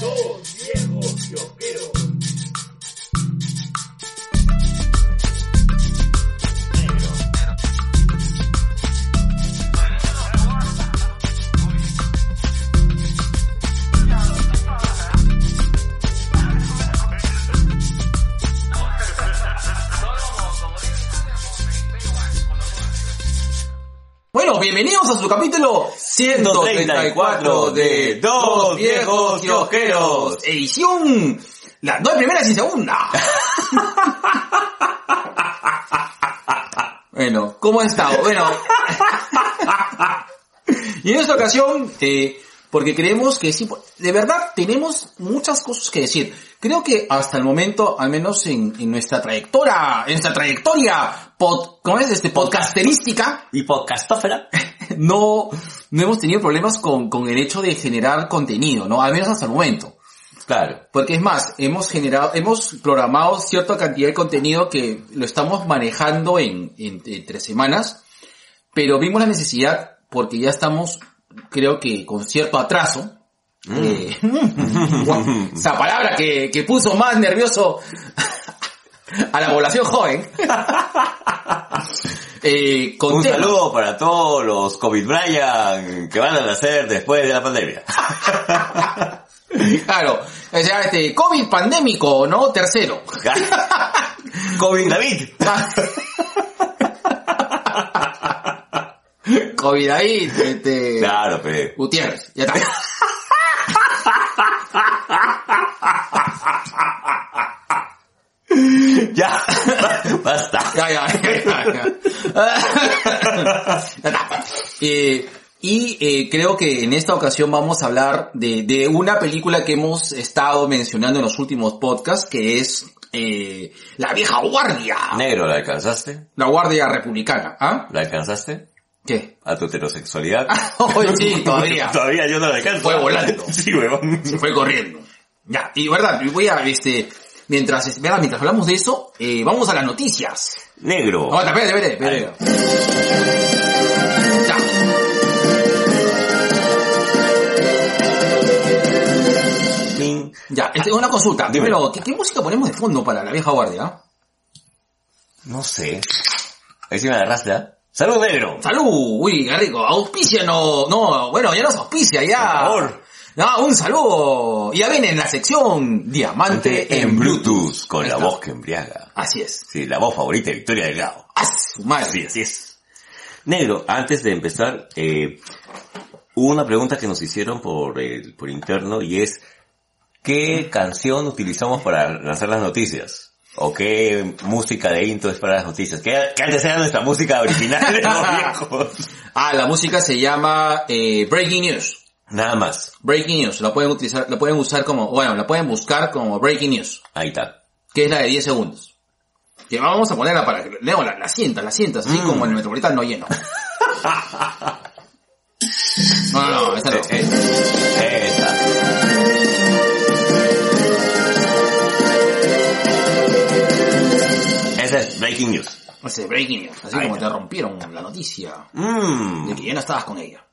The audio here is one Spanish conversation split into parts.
Dos viejos kiosqueros. Bueno, bienvenidos a su capítulo 134 de Dos Viejos Kiosqueros. Edición... La, no hay primera sin segunda. bueno, ¿cómo han estado? Bueno... y en esta ocasión, eh, porque creemos que sí, de verdad tenemos muchas cosas que decir. Creo que hasta el momento, al menos en, en nuestra trayectoria, en nuestra trayectoria, pod, ¿cómo es? Este, podcasterística, y podcastófera. No, no hemos tenido problemas con, con el hecho de generar contenido, ¿no? Al menos hasta el momento. Claro. Porque es más, hemos generado, hemos programado cierta cantidad de contenido que lo estamos manejando en, en, en tres semanas, pero vimos la necesidad, porque ya estamos, creo que con cierto atraso, eh, esa palabra que, que puso más nervioso a la población joven. Eh, con Un saludo para todos los COVID Brian que van a nacer después de la pandemia. Claro, o sea, este, COVID pandémico, ¿no? Tercero. COVID David. COVID ahí, este, Claro, pe. Gutiérrez, ya está. Ya. Basta. Ya, ya, ya. Eh, y eh, creo que en esta ocasión vamos a hablar de, de una película que hemos estado mencionando en los últimos podcasts, que es eh, La Vieja Guardia. Negro, ¿la alcanzaste? La Guardia Republicana. ¿Ah? ¿La alcanzaste? ¿Qué? ¿A tu heterosexualidad? Oye, sí, todavía. Todavía yo no la alcanzo. Fue volando. Sí, huevón. Se fue corriendo. Ya, y verdad, voy a, este, mientras, verdad, mientras hablamos de eso, eh, vamos a las noticias. Negro. No, espérate, espérate, espérate. Ya. Ya, este, una consulta. Primero, ¿qué, qué música ponemos de fondo para la vieja guardia? No sé. Ahí sí me agarraste, ¿ah? ¡Salud, negro! Salud, uy, qué rico. Auspicia no, no, bueno, ya nos auspicia, ya. Por favor. No, un saludo. Ya viene en la sección Diamante en Bluetooth. con Ahí la está. voz que embriaga. Así es. Sí, la voz favorita de Victoria Delgado. ¡Ah, su madre! Sí, así es. Negro, antes de empezar, eh, hubo una pregunta que nos hicieron por, el- por interno y es, ¿qué canción utilizamos para lanzar las noticias? ¿O qué música de intro es para las noticias? Que, que antes era nuestra música original de los viejos. Ah, la música se llama eh, Breaking News. Nada más. Breaking News, la pueden utilizar, la pueden usar como, bueno, la pueden buscar como Breaking News, Ahí está. que es la de 10 segundos. Que vamos a ponerla para que, Leo, la, la sientas, la sientas, así Mm. como en el Metropolitano lleno. No, no, no, esa no. Eh, eh, esa. Esa es Breaking News. Ese Breaking News, así Ahí como está. te rompieron la noticia Mmm. de que ya no estabas con ella.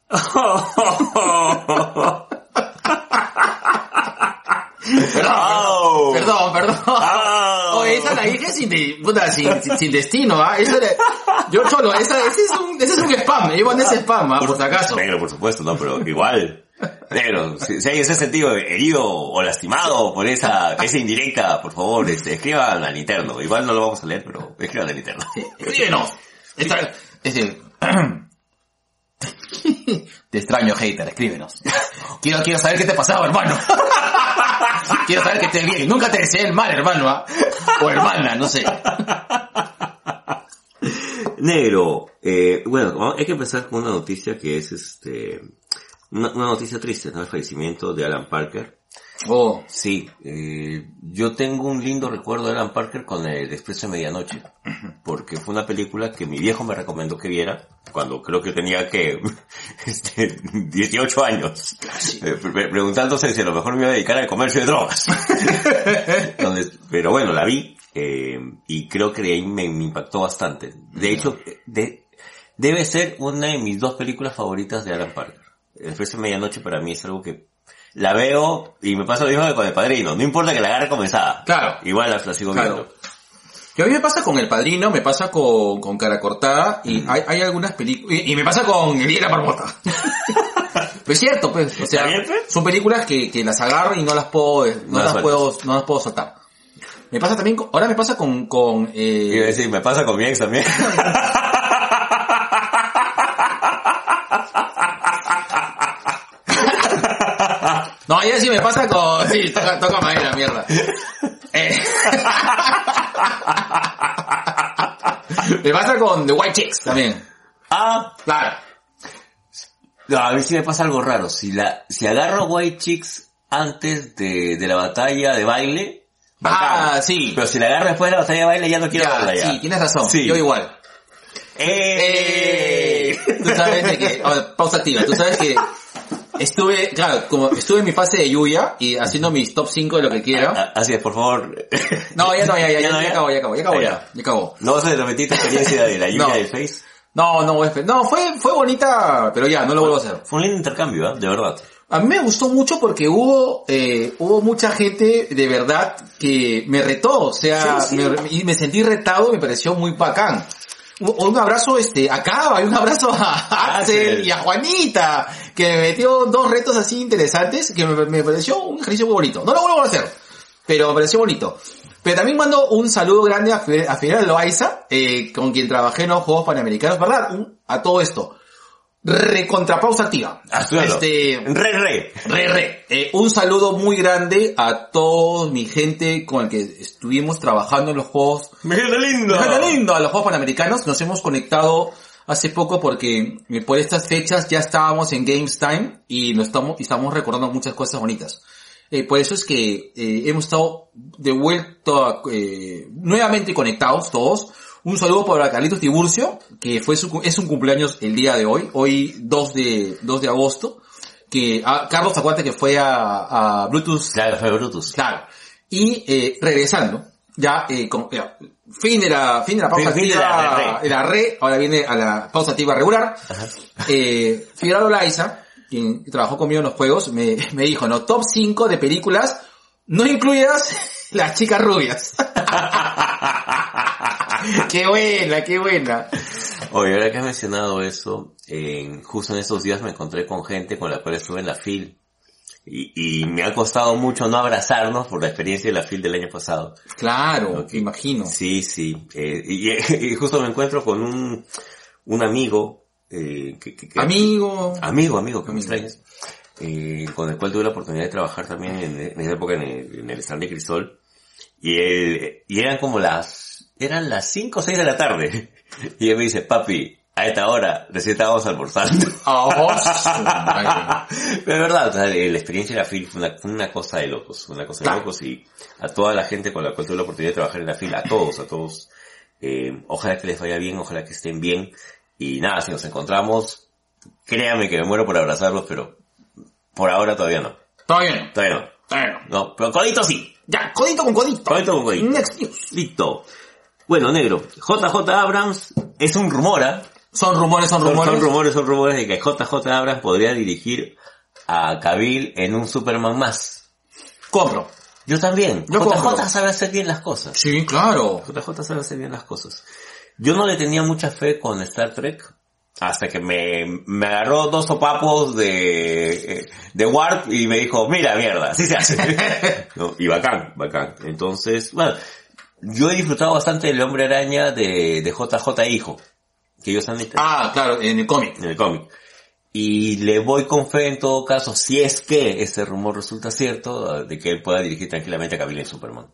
Perdón, perdón. Au. Oye, esa la dije sin, de- puta, sin, sin, sin destino, ¿ah? Esa era- yo cholo, esa, ese es un, ese es un spam, me llevan ese spam, ¿ah? Por si acaso. Negro, por supuesto, no, pero igual. Negro, si, si hay ese sentido herido o lastimado por esa, esa indirecta, por favor, este, escriban al interno. Igual no lo vamos a leer, pero escriban al interno. Escríbenos. Esta- este, te extraño, hater, escríbenos. Quiero, quiero saber qué te pasaba, hermano. quiero saber que estés bien. Nunca te deseé el mal, hermano, ¿ah? O hermana, no sé. Negro, eh, bueno, hay que empezar con una noticia que es este, una, noticia triste, ¿no? El fallecimiento de Alan Parker. Oh, Sí, eh, yo tengo un lindo recuerdo de Alan Parker con el Expreso de Medianoche, porque fue una película que mi viejo me recomendó que viera, cuando creo que tenía que, este, 18 años, Eh, pre- preguntándose si a lo mejor me iba a dedicar al comercio de drogas. Entonces, pero bueno, la vi, eh, y creo que de ahí me, me impactó bastante. De hecho, de- debe ser una de mis dos películas favoritas de Alan Parker. El Expreso de Medianoche para mí es algo que la veo y me pasa lo mismo que con el padrino. No importa que la agarre comenzada. Claro. Igual la, la sigo Claro. viendo. Que a mí me pasa con El Padrino, me pasa con, con Cara Cortada y hay, hay algunas películas... Y, y me pasa con El Día de la Marmota. Pero es cierto, pues. O sea, ¿Está bien, pues? son películas que, que las agarro y no las puedo, no, No las las puedo, no las puedo soltar. Me pasa también, con- ahora me pasa con, con, eh, Iba a decir, me pasa con mi ex también. No, ya sí me pasa con... Sí, toca, toca madera, mierda. Eh. me pasa con The White Chicks también. ah, Claro. no, a mí sí me pasa algo raro. Si la, si agarro White Chicks antes de, de la batalla de baile, Ah, sí. Pero si la agarro después de la batalla de baile ya no quiero Ya, verla ya. sí, tienes razón. Sí. Yo igual. ¡Eh! Tú sabes de que... ver, pausa activa. Tú sabes que estuve, claro, como estuve en mi fase de Yuya y haciendo mis top 5 de lo que quiera. Ah, Así es, por favor. No, ya no, ya, ya, ya, ya acabó, ya acabó, ya acabó, ya, ya acabó. No vas a repetir tu experiencia de la No. del Face. No, no, no, fue, fue bonita, pero ya, no lo vuelvo a hacer. Fue un lindo intercambio, ¿eh? de verdad. A mí me gustó mucho porque hubo, eh, hubo mucha gente de verdad que me retó, o sea, Sí, sí. me- y me sentí retado, me pareció muy bacán. Un, abrazo este, a Cava y un abrazo a Axel y a Juanita, que me metió dos retos así interesantes, que me, me pareció un ejercicio muy bonito. No lo vuelvo a hacer, pero me pareció bonito. Pero también mando un saludo grande a, Fidel- Loaiza, eh, con quien trabajé en los Juegos Panamericanos, ¿verdad? A todo esto. Recontrapausa activa. Hazlo. Este, Re, re. Re, re. Eh, un saludo muy grande a toda mi gente con el que estuvimos trabajando en los juegos. ¡Me queda lindo! ¡Qué lindo! A los juegos panamericanos. Nos hemos conectado hace poco porque eh, por estas fechas ya estábamos en Games Time y nos estamos, y estamos recordando muchas cosas bonitas. Eh, por eso es que eh, hemos estado de vuelta, nuevamente conectados todos. Un saludo para Carlitos Tiburcio, que fue su, es un cumpleaños el día de hoy, hoy 2 de, 2 de agosto. Que, ah, Carlos, acuérdate que fue a, a Bluetooth Claro, fue Brutus. Claro. Y eh, regresando, ya, eh, con, ya, fin de la, fin de la pausa activa, la la re, ahora viene a la pausa activa regular. Eh, Fidel Laiza, quien trabajó conmigo en los juegos, me, me dijo, no, top 5 de películas, no incluidas las chicas rubias. qué buena, qué buena. Oye, ahora que has mencionado eso, en, justo en estos días me encontré con gente con la cual estuve en la FIL. Y, y me ha costado mucho no abrazarnos por la experiencia de la FIL del año pasado. Claro, imagino. Sí, sí. eh, y, y justo me encuentro con un, un amigo, eh, que, que- que- Amigo. amigo, amigo, que me extrañas, eh, con el cual tuve la oportunidad de trabajar también en, en esa época en el, en el stand de Crisol. Y él, y eran como las, eran las 5 o 6 de la tarde. Y él me dice, papi, a esta hora recién estábamos almorzando. Oh, madre. Pero es verdad, o sea, la experiencia de la FIL fue una, fue una cosa de locos, una cosa de Claro. locos y a toda la gente con la cual tuve la oportunidad de trabajar en la FIL, a todos, a todos, eh, ojalá que les vaya bien, ojalá que estén bien y nada, si nos encontramos, créanme que me muero por abrazarlos, pero por ahora todavía no, Todavía no, todavía no, todavía no. no, pero codito sí, Ya, codito con codito. codito con codito, Next news. listo. Bueno, negro, JJ Abrams es un rumor, ¿ah? Son rumores, son rumores. son rumores, son rumores de que JJ Abrams podría dirigir a Cavill en un Superman más. Compro. Yo también. Yo JJ compro. sabe hacer bien las cosas. Sí, claro. JJ sabe hacer bien las cosas. Yo no le tenía mucha fe con Star Trek hasta que me, me agarró dos sopapos de, eh, de Warp y me dijo, mira mierda, así se hace. No, y bacán, bacán. Entonces, bueno, yo he disfrutado bastante del Hombre Araña de, de JJ Hijo, que ellos han hecho Ah, claro, en el cómic. en el cómic. Y le voy con fe en todo caso, si es que ese rumor resulta cierto, de que él pueda dirigir tranquilamente a Cavill en Superman.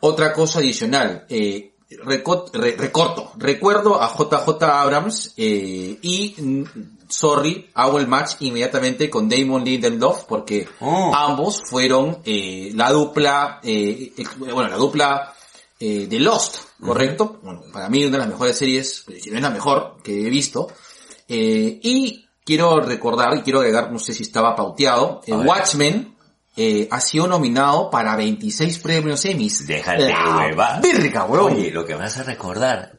Otra cosa adicional, eh, reco- re- recorto, recuerdo a JJ Abrams eh, y, mm, sorry, hago el match inmediatamente con Damon Lindelof porque Oh. ambos fueron eh, la dupla, eh, bueno, la dupla eh, de Lost, ¿correcto? Bueno, para mí una de las mejores series, si no es la mejor que he visto. Eh, y quiero recordar y quiero agregar, no sé si estaba pauteado, eh, A. Watchmen eh, ha sido nominado para 26 premios Emmys. Déjate, hueva. Virga, huevón. Oye, lo que me hace recordar,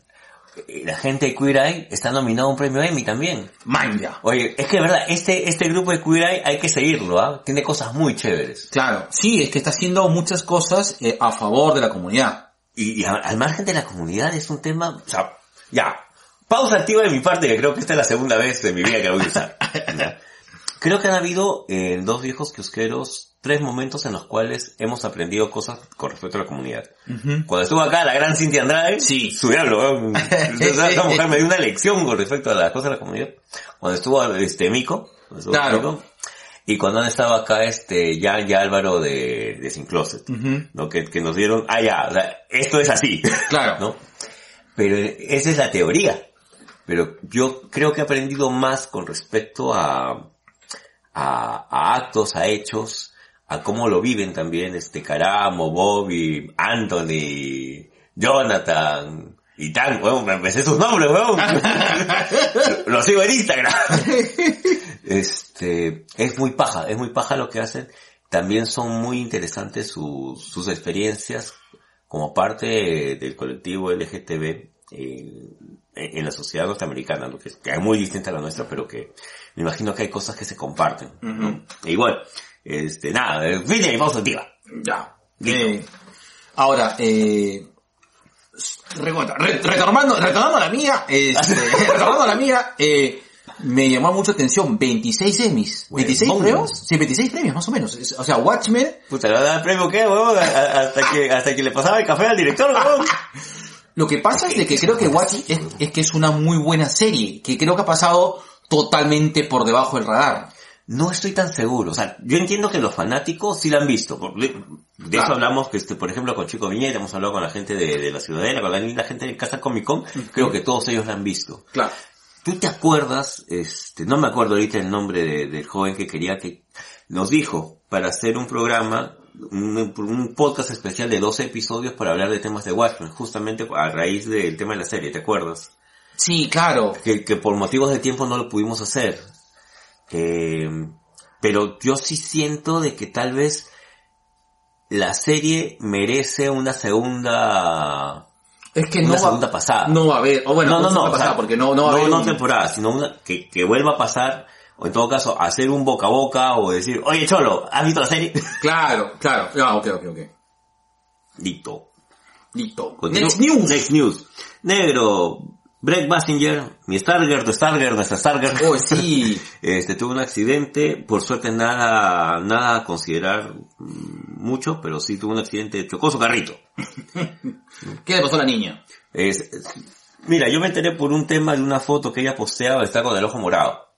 eh, la gente de Queer Eye está nominado a un premio Emmy también. Manja. Oye, es que de verdad, este, este grupo de Queer Eye hay que seguirlo, ¿ah? Tiene cosas muy chéveres. Claro, sí, es que está haciendo muchas cosas eh, a favor de la comunidad. Y, y a- al margen de la comunidad es un tema, o sea, ya, pausa activa de mi parte, que creo que esta es la segunda vez de mi vida que la voy a usar. ¿ya? Creo que han habido eh, en dos viejos kiosqueros tres momentos en los cuales hemos aprendido cosas con respecto a la comunidad. Cuando estuvo acá la gran Cintia Andrade, Sí. su diablo, weón. esa, esa mujer me dio una lección con respecto a las cosas de la comunidad. Cuando estuvo este Mico, cuando estuvo Claro. Mico, y cuando han estado acá este Jan y Álvaro de, de Sin Closet. ¿no? Que, que nos dieron, ah ya, o sea, esto es así. Claro. ¿no? Pero esa es la teoría. Pero yo creo que he aprendido más con respecto a, a, a actos, a hechos, a cómo lo viven también este Caramo, Bobby, Anthony, Jonathan, y tal, weón, me empecé sus nombres, weón. lo sigo en Instagram. este, es muy paja, es muy paja lo que hacen. También son muy interesantes sus, sus experiencias como parte del colectivo LGTB eh, en la sociedad norteamericana, ¿no? que, es, que es muy distinta a la nuestra, pero que me imagino que hay cosas que se comparten. ¿no? Ujú. E igual, este, nada, eh, fin de mi pausa activa. Ya. Listo. Eh, ahora, eh, retomando, retomando la mía, este, retomando la mía, eh, me llamó mucho atención 26 Emmys. Huevón. ¿26 premios? Sí, 26 premios más o menos. O sea, Watchmen, Puta, ¿le va a dar premio qué, huevón? Hasta que, hasta que le pasaba el café al director, huevón. lo que pasa es de que creo que Watchmen es, es que es una muy buena serie, que creo que ha pasado totalmente por debajo del radar. No estoy tan seguro. O sea, yo entiendo que los fanáticos sí la han visto. De, de eso hablamos, que este, por ejemplo, con Chico Viñeta, hemos hablado con la gente de, de la Ciudadela, con la, la gente de Casa Comic Con. Creo que todos ellos la han visto. Claro. ¿Tú te acuerdas, este, no me acuerdo ahorita el nombre de- del joven que quería que nos dijo para hacer un programa, un, un podcast especial de 12 episodios para hablar de temas de Watchmen, justamente a raíz del tema de la serie, ¿te acuerdas? Sí, claro. que, que por motivos de tiempo no lo pudimos hacer. Eh, pero yo sí siento de que tal vez la serie merece una segunda, Es que una no va, segunda pasada. no va a haber, o bueno, no, no, no, va a o sea, porque no, no va a no, haber no un- temporada, sino una, que, que vuelva a pasar, o en todo caso, hacer un boca a boca, o decir, oye Cholo, ¿has visto la serie? Claro, claro. Ah, ok, ok, ok. Listo. Listo. Next news. Next news. Negro, Brett Basinger, mi Starger, tu Starger, nuestra Starger. Oh, sí. Este, tuvo un accidente, por suerte nada, nada a considerar mucho, pero sí tuvo un accidente, chocó su carrito. ¿Qué le pasó a la niña? Es, mira, yo me enteré por un tema de una foto que ella posteaba, está con el ojo morado.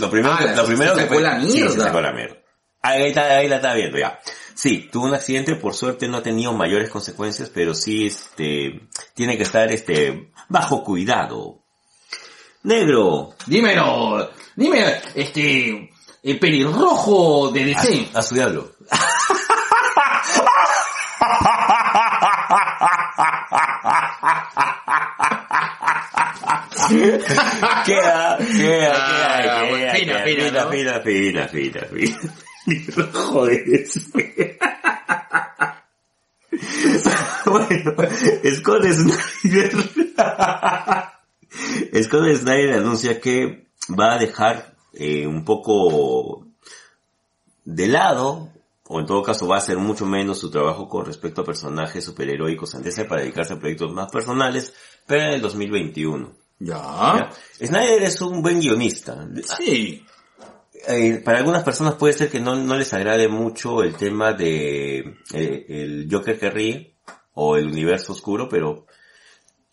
Lo primero, Ah, que- lo se primero que sacó fue- la Sí, se mierda. sacó la mierda. Ahí, ahí está- ahí la estaba viendo ya. Sí, tuvo un accidente, por suerte no ha tenido mayores consecuencias, pero sí, este, tiene que estar, este, bajo cuidado. Negro, Dímelo. Dime, este, el pelirrojo de DC. a, a su diablo. queda, queda, queda, queda, bueno, fina, queda, fina, ¿no? fina, fina, fina, fina. Joder, bueno, Scott Snyder, Scott Snyder anuncia que va a dejar eh, un poco de lado, o en todo caso va a hacer mucho menos su trabajo con respecto a personajes superheroicos DC para dedicarse a proyectos más personales, pero en el 2021. Ya. ¿ya? Snyder es un buen guionista. Sí. Eh, para algunas personas puede ser que no, no les agrade mucho el tema de eh, el Joker que ríe o el universo oscuro, pero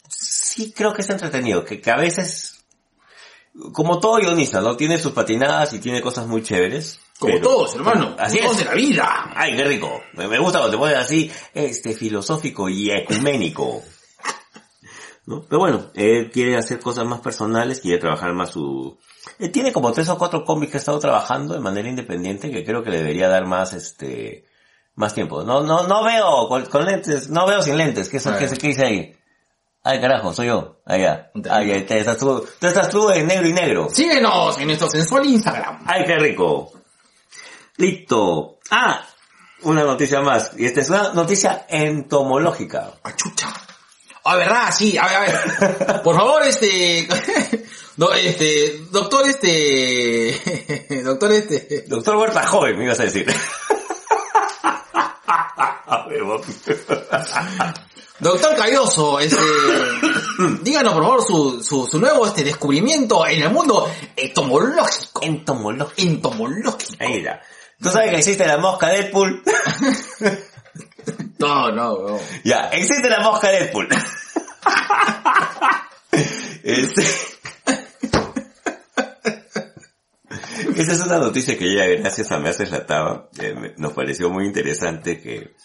sí creo que es entretenido, que, que a veces, como todo guionista, ¿no? Tiene sus patinadas y tiene cosas muy chéveres. Como pero- todos, hermano. Así todos es. de la vida. Ay, qué rico. Me, me gusta cuando te pones así, este, filosófico y ecuménico. ¿No? Pero bueno, él quiere hacer cosas más personales, quiere trabajar más su... Él tiene como tres o cuatro cómics que ha estado trabajando de manera independiente que creo que le debería dar más, este, más tiempo. No, no, no veo con, con lentes, no veo sin lentes. ¿Qué, es- Ah. qué, qué dice ahí? Ay, carajo, soy yo. Allá. Ay, ahí te- estás tú, tú estás tú en negro y negro. Síguenos en nuestro sensual Instagram. ¡Ay, qué rico! Listo. Ah, una noticia más. Y esta es una noticia entomológica. Achucha. Ah, verdad, sí, a ver, a ver. Por favor, este, no, este, doctor, este, doctor, este, Doctor Huerta joven, me ibas a decir. Doctor Calloso, este, díganos por favor su, su, su nuevo, este, descubrimiento en el mundo entomológico. Entomológico. Entomológico. Ahí está. ¿Tú sabes que existe la mosca Deadpool? No, no, no. ya, existe la mosca Deadpool. este... Esa es una noticia que ya gracias a Me Haces la eh, nos pareció muy interesante que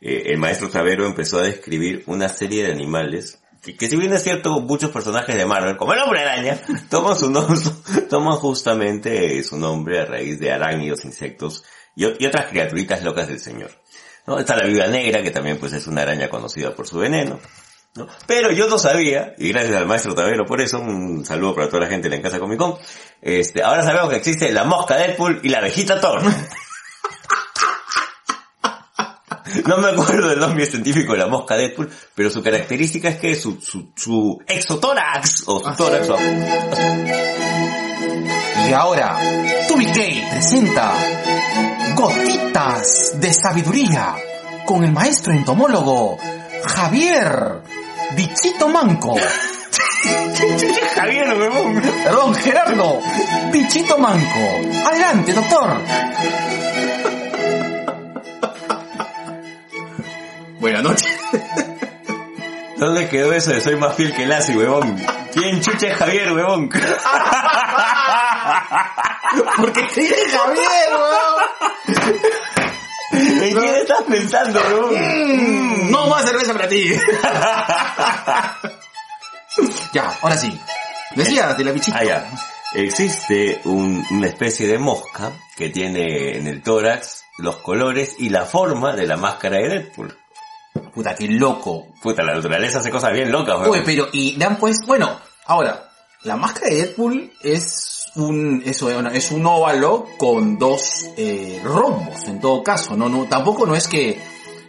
eh, el maestro Tavero empezó a describir una serie de animales que, que si bien es cierto muchos personajes de Marvel, como el hombre araña, toman su nombre, toman justamente su nombre a raíz de arácnidos, insectos y, y otras criaturitas locas del señor. ¿No? Está la viuda negra, que también pues es una araña conocida por su veneno. ¿no? Pero yo no sabía, y gracias al maestro Tavero por eso, un saludo para toda la gente de la En Casa Comic Con, este, ahora sabemos que existe la mosca Deadpool y la abejita Thor. No me acuerdo del nombre científico de la mosca Deadpool, pero su característica es que su, su, su exotórax, o su tórax, o- Y ahora, Tubi presenta Gotitas de Sabiduría con el maestro entomólogo Javier Bichito Manco. Javier, huevón. Perdón, Gerardo Bichito Manco. Adelante, doctor. Buenas noches. ¿Dónde quedó eso de soy más fiel que Lassie, huevón? ¿Quién chucha es Javier, huevón? Porque te dije Javier, weón. ¿En quién estás pensando, huevón? No más cerveza para ti. ya, ahora sí. Decías de la bichita. Ah, ya. Existe un- una especie de mosca que tiene en el tórax los colores y la forma de la máscara de Deadpool. Puta, qué loco. Puta, la naturaleza hace cosas bien locas, huevón. Oye, pero, y le han puesto, bueno, ahora, la máscara de Deadpool es un, eso, bueno, es un óvalo con dos eh, rombos, en todo caso, no, no, tampoco no es que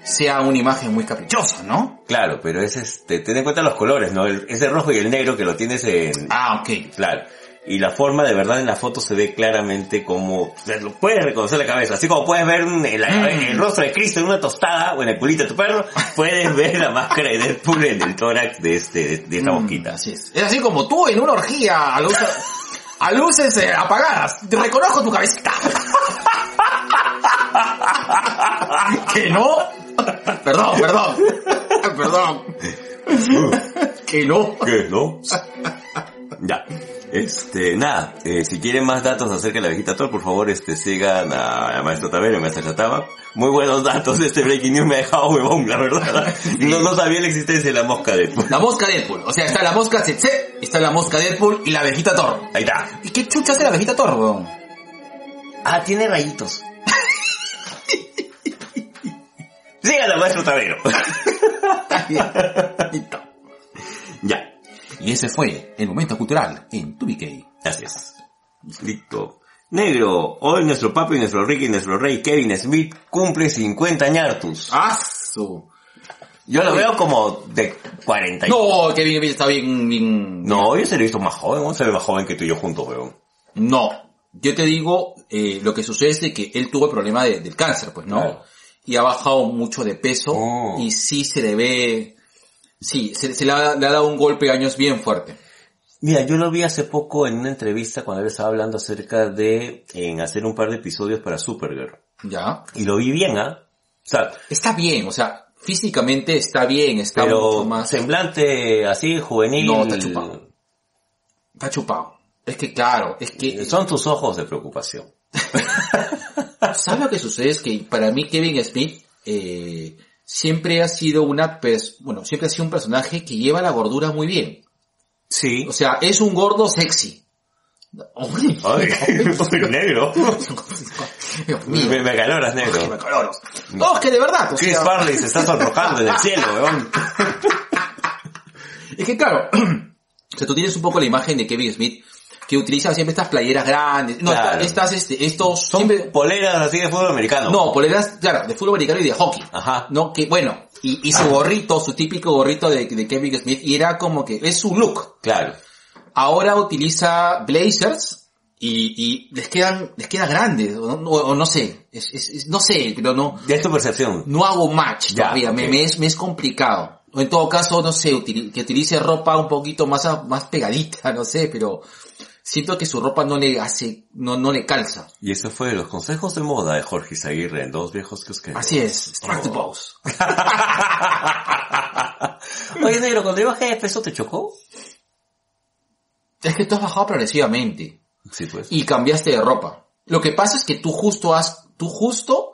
sea una imagen muy caprichosa, ¿no? Claro, pero es este, ten en cuenta los colores, ¿no? El- ese rojo y el negro que lo tienes en, Ah, ok. Claro. Y la forma de verdad en la foto se ve claramente como, o sea, lo puedes reconocer la cabeza, así como puedes ver un- el, el rostro de Cristo en una tostada o en el culito de tu perro, puedes ver la máscara de Deadpool en el tórax de este, de, de esta Mm, mosquita. Así es. Es así como tú en una orgía a luces, a luces eh, apagadas. Te reconozco tu cabecita. ¿Que no? Perdón, perdón. Perdón. ¿Que no? ¿Qué? ¿No? ya. Este, nada, eh, si quieren más datos acerca de la viejita Thor, por favor, este, sigan a, a Maestro Tavero, Maestro Chataba. Muy buenos datos, este Breaking News me ha dejado huevón, la verdad. No, no sabía la existencia de la mosca de La mosca Deadpool. O sea, está la mosca Tsetse, está la mosca Deadpool y la abejita Thor. Ahí está. ¿Y qué chucha hace la abejita Thor, weón? Ah, tiene rayitos. Síganla, Maestro Tavero. Y ese fue el momento cultural en Tubikey. Gracias. Listo. Negro, hoy nuestro papi, nuestro Ricky, nuestro rey Kevin Smith cumple 50 añartus. ¡Ah, su! Yo lo veo como de 40. y- No, bien, bien, está bien, bien. No, yo se lo he visto más joven, ¿no? se ve más joven que tú y yo juntos, weón. No. Yo te digo, eh, lo que sucede es que él tuvo el problema de- del cáncer, pues, ¿no? Claro. Y ha bajado mucho de peso Oh. y sí se le ve, sí, se, se le, ha, le ha dado un golpe de años bien fuerte. Mira, yo lo vi hace poco en una entrevista cuando él estaba hablando acerca de en hacer un par de episodios para Supergirl. ¿Ya? Y lo vi bien, ¿ah? O sea, Está bien, o sea, físicamente está bien, está mucho pero más... semblante así, juvenil. No, está chupado. Está chupado. Es que claro, es que... Son tus ojos de preocupación. ¿Sabes lo que sucede? Es que para mí Kevin Smith eh, siempre ha sido una pers bueno, siempre ha sido un personaje que lleva la gordura muy bien. Sí. O sea, es un gordo sexy. Ay, soy negro. Me, me acaloras, Ay, negro. me acaloros. No, es que de verdad, o Chris sea, Farley se está sonrojando en el cielo, weón. es que claro, o sea, tú tienes un poco la imagen de Kevin Smith que utiliza siempre estas playeras grandes, no, Claro. estas, este, estos, Son siempre, poleras así de fútbol americano. no, poleras, claro, de fútbol americano y de hockey. Ajá. No, que bueno, Y, y su gorrito, su típico gorrito de, de Kevin Smith, y era como que, es su look. Claro. Ahora utiliza blazers y, y les quedan, les queda grandes, o no, o no sé, es, es- es- no sé, pero no, Ya es tu percepción. no hago match Ya, todavía, me, me es, me es complicado. O en todo caso, no sé, que utilice ropa un poquito más, más pegadita, no sé, pero siento que su ropa no le hace, no, no le calza. Y eso fue los consejos de moda de Jorge Izaguirre en Dos Viejos que. Así es, strike pose. Oye, negro, cuando ibas de peso te chocó? Es que tú has bajado progresivamente Sí, pues. y cambiaste de ropa. Lo que pasa es que tú justo has, tú justo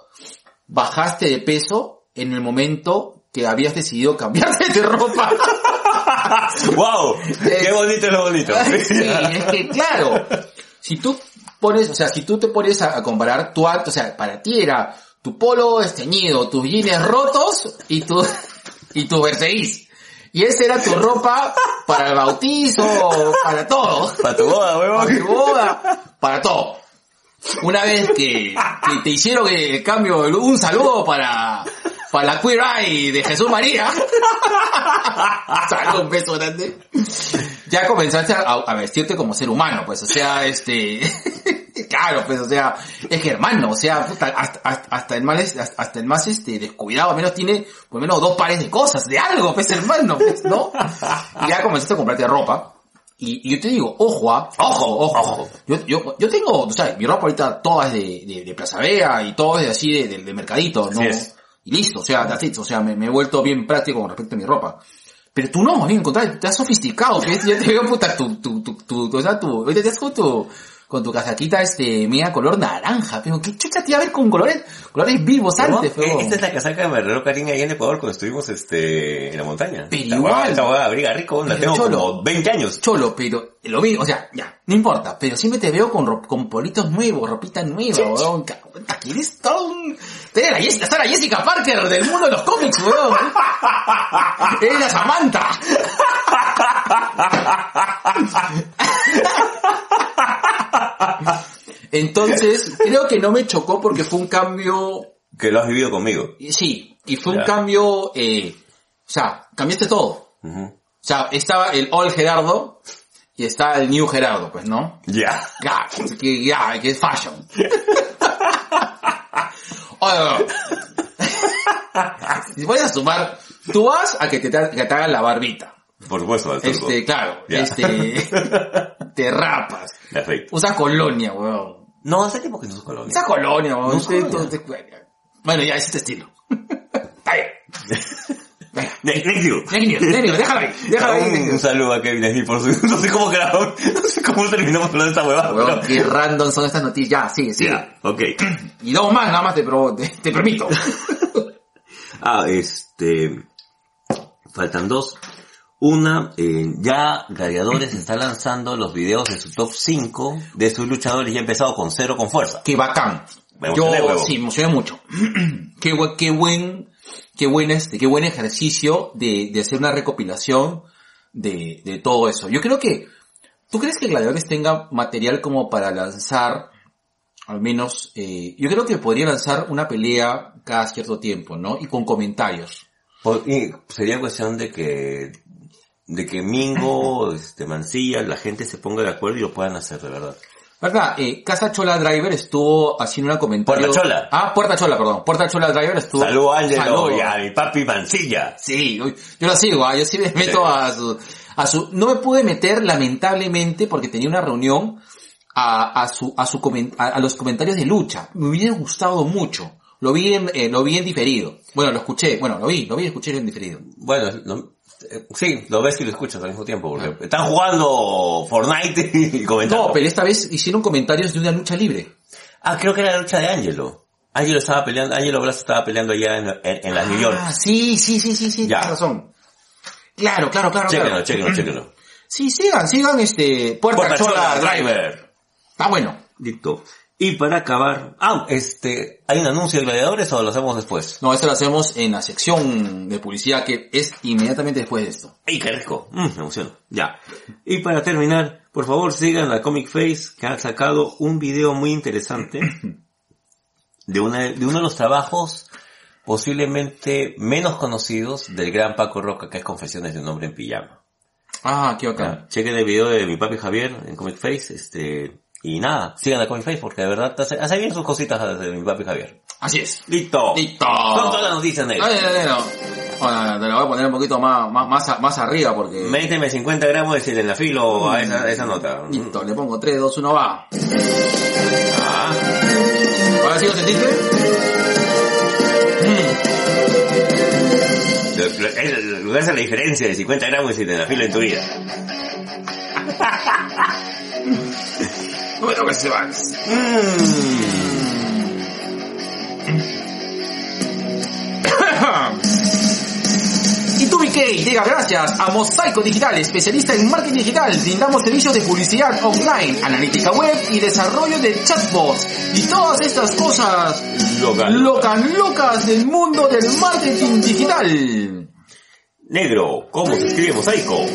bajaste de peso en el momento que habías decidido cambiarte de ropa. ¡Wow! ¡Qué bonito es lo bonito! sí, es que claro, si tú pones, o sea, si tú te pones a, a comparar tu acto, o sea, para ti era tu polo esteñido, tus jeans rotos y tu, y tu verseís. Y esa era tu ropa para el bautizo, para todo. Para tu boda, Para huevón. tu boda, para todo. Una vez que, que te hicieron el cambio, un saludo para, para la Queer Eye de Jesús María. Salgo un beso grande. Ya comenzaste a, vestirte como ser humano, pues, o sea, este, claro, pues, o sea, es que hermano, o sea, hasta, hasta, el más, hasta, el más, este, descuidado, al menos tiene, por lo menos dos pares de cosas, de algo, pues, hermano, pues, ¿no? Y ya comenzaste a comprarte ropa. Y, yo te digo, ojo, ah, ojo, ojo, Ojo. Yo, yo, yo tengo, o sea, mi ropa ahorita toda es de, Plaza Vea y todo es así de, mercadito, ¿no? Y listo, o sea, that's it, o sea, me, me he vuelto bien práctico con respecto a mi ropa. Pero tú no, bien, al contrario, te has sofisticado, ¿ves? Yo te veo, puta, tu, tu, tu, tu, o sea, tu, te has tu, con tu casaquita, este, media color naranja, pero qué chucha te iba a ver con colores, colores vivos antes, pero... Esta es la casaca me regaló Karina ahí en Ecuador cuando estuvimos este, en la montaña. Pero Esta igual. Esta hueá abriga rico, la tengo cholo. como 20 años. Cholo, pero lo vi, o sea, ya, no importa, pero siempre te veo con, con politos nuevos, ropita nueva, weón. que eres todo un... La, Jessica, esta es la Jessica Parker del mundo de los cómics, weón. Eres la Samantha. Entonces, creo que no me chocó porque fue un cambio Que lo has vivido conmigo. Sí, y fue un cambio, eh, o sea, cambiaste todo. Ujú. O sea, estaba el old Gerardo y está el new Gerardo, pues, ¿no? Ya. Ya, que, ya, que es fashion. Oye, si voy a sumar, tú vas a que te, que te hagan la barbita. Por supuesto, turco. Este, claro, Ya. este, te rapas. Perfecto. Usa colonia, weón. No, hace tiempo que no uso colonia. Usa colonia, weón. No uso Te- colonia. te- te- bueno, ya, es este estilo. Está bien. Venga. Ne- Next you. Genio, genio, déjalo ahí, déjalo ahí. Un, saludo a Kevin Smith por su... No sé cómo grabamos, no sé cómo terminamos hablando de esta huevada. Weón, pero- qué random son estas noticias. Ya, sigue, sigue. Ya, ok. Y dos más, nada más te, pro- te, te permito. Ah, este... Faltan dos. Una, eh, ya Gladiadores está lanzando los videos de su top 5 de sus luchadores y ha empezado con cero con fuerza. Qué bacán. Me Yo, huevo. sí, me emocioné mucho. qué, qué buen, qué buen este, qué buen ejercicio de, de hacer una recopilación de, de todo eso. Yo creo que, ¿tú crees que Gladiadores tenga material como para lanzar, al menos, eh, yo creo que podría lanzar una pelea cada cierto tiempo, ¿no? Y con comentarios. Y sería cuestión de que de que Mingo, este Mancilla, la gente se ponga de acuerdo y lo puedan hacer, de verdad. ¿Verdad? Eh, Casa Chola Driver estuvo haciendo una comentario. Puerta Chola. Ah, Puerta Chola, perdón. Puerta Chola Driver estuvo. Saludos Ángelo Saludo. y a mi papi Mancilla. Sí, uy, yo lo sigo, ah, yo sí me meto Sí. a su, a su, no me pude meter lamentablemente porque tenía una reunión a, a su, a su comen- a, a los comentarios de lucha. Me hubiera gustado mucho. Lo vi en, eh, lo vi en diferido. Bueno, lo escuché, bueno, lo vi, lo vi y escuché en diferido. Bueno, no- sí, lo ves y lo escuchas al mismo tiempo, porque están jugando Fortnite y comentando. No, pero esta vez hicieron comentarios de una lucha libre. Ah, creo que era la lucha de Ángelo. Ángelo estaba peleando, Ángelo Blas estaba peleando allá en, en, en las New York. Ah, sí, sí, sí, sí, sí, Ya. tienes razón. Claro, claro, claro, Chéquenlo, claro. chéquenlo, chéquenlo. Sí, sigan, sigan este, Puerta, Puerta Chola, Chola Driver. Driver. Está bueno. Listo. Y para acabar, ah, este, ¿hay un anuncio de gladiadores o lo hacemos después? No, esto lo hacemos en la sección de publicidad que es inmediatamente después de esto. ¡Ey, qué rico! Mm, me emociono. Ya. Y para terminar, por favor sigan a Comic Face que ha sacado un video muy interesante de, una, de uno de los trabajos posiblemente menos conocidos del gran Paco Roca, que es Confesiones de un hombre en pijama. Ah, qué bacán. Chequen el video de mi papi Javier en Comic Face, este, y nada, sigan a Comic Face porque de verdad hace, hace bien sus cositas de mi papi Javier. Así es. Listo. Listo. Son todas las noticias, no. Bueno, te la voy a poner un poquito más, más, más, arriba porque... Méteme 50 gramos de sildenafilo a esa, a esa nota. Listo, le pongo 3, 2, 1, va. Ah, Ahora sí lo sentiste. lo, lo- es lo que hace la diferencia de 50 gramos de sildenafilo en tu vida. Bueno, que se van. Y tu BK llega gracias a Mosaico Digital, especialista en marketing digital. Brindamos servicios de publicidad online, analítica web y desarrollo de chatbots. Y todas estas cosas Local. locas, locas del mundo del marketing digital. Negro, ¿cómo se escribe mosaico?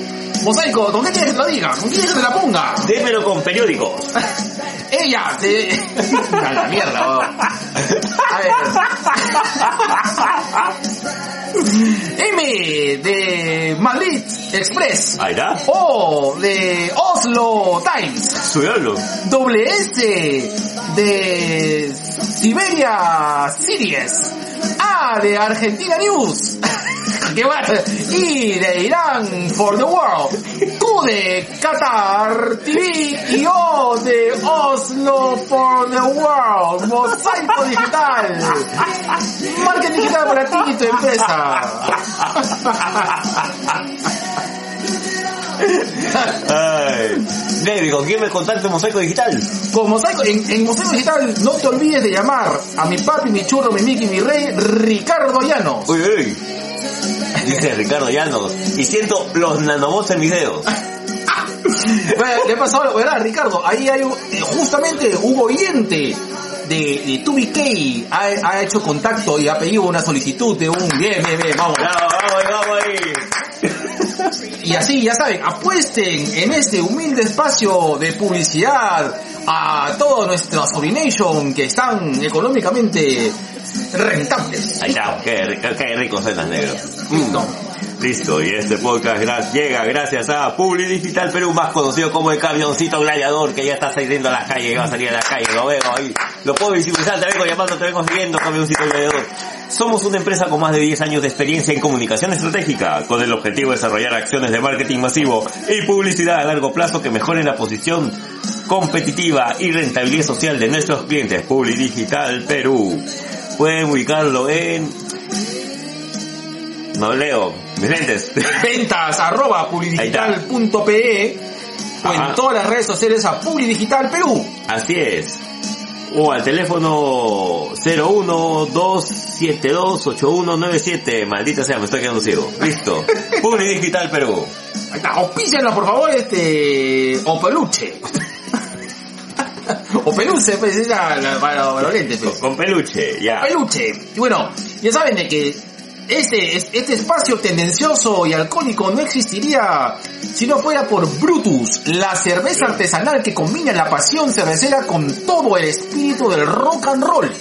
Mosaico, ¿con qué quieres que te lo diga? ¿Con qué quieres que te la ponga? Démelo con periódicos. Ella te... A la mierda, weón. A ver. M de Madrid Express. Ahí está. O de Oslo Times. Suyalo. Doble S de Siberia Series. A de Argentina News. Qué bueno. Y de Irán for the World. Q de Qatar TV y O de Oslo for the World. Mosaico Digital. Marketing digital para ti y tu empresa. Ay. Negro, ¿con quién me contacto en mosaico digital? Con Mosaico, en, en Mosaico Digital no te olvides de llamar a mi papi, mi churro, mi Mickey, mi rey, Ricardo Llanos. Uy, uy. Dice Ricardo Llanos. Y siento los nanobots en mis dedos. Bueno, ¿Qué ha pasado? ¿Verdad, Ricardo? Ahí hay un- eh, justamente un oyente de, de 2BK ha, ha hecho contacto y ha pedido una solicitud de un bien, bien, bien, vamos. Vamos, vamos, vamos ahí. Y así, ya saben, apuesten en este humilde espacio de publicidad a todo nuestro Sobrination que están económicamente rentables. Ahí está, qué, qué rico cenas negro. Listo. Listo, y este podcast llega gracias a Publi Digital Perú, más conocido como el camioncito gladiador, que ya está saliendo a la calle, va a salir a la calle, lo veo ahí, lo puedo visibilizar, te vengo llamando, te vengo siguiendo, camioncito gladiador. Somos una empresa con más de 10 años de experiencia en comunicación estratégica, con el objetivo de desarrollar acciones de marketing masivo y publicidad a largo plazo que mejoren la posición competitiva y rentabilidad social de nuestros clientes. Publi Digital Perú. Pueden ubicarlo en... No leo, mis lentes. ventas arroba publidigital.pe o en todas las redes sociales a Publidigital Perú. Así es. O al teléfono 012728197. Maldita sea, me estoy quedando ciego. Listo. Publi Digital Perú. Ahí está, auspícianos por favor este o peluche. o peluche, pues para los lentes, pues. Con peluche, ya. Peluche. Y bueno, ya saben de que este, este espacio tendencioso y alcohólico no existiría si no fuera por Brutus, la cerveza artesanal que combina la pasión cervecera con todo el espíritu del rock and roll.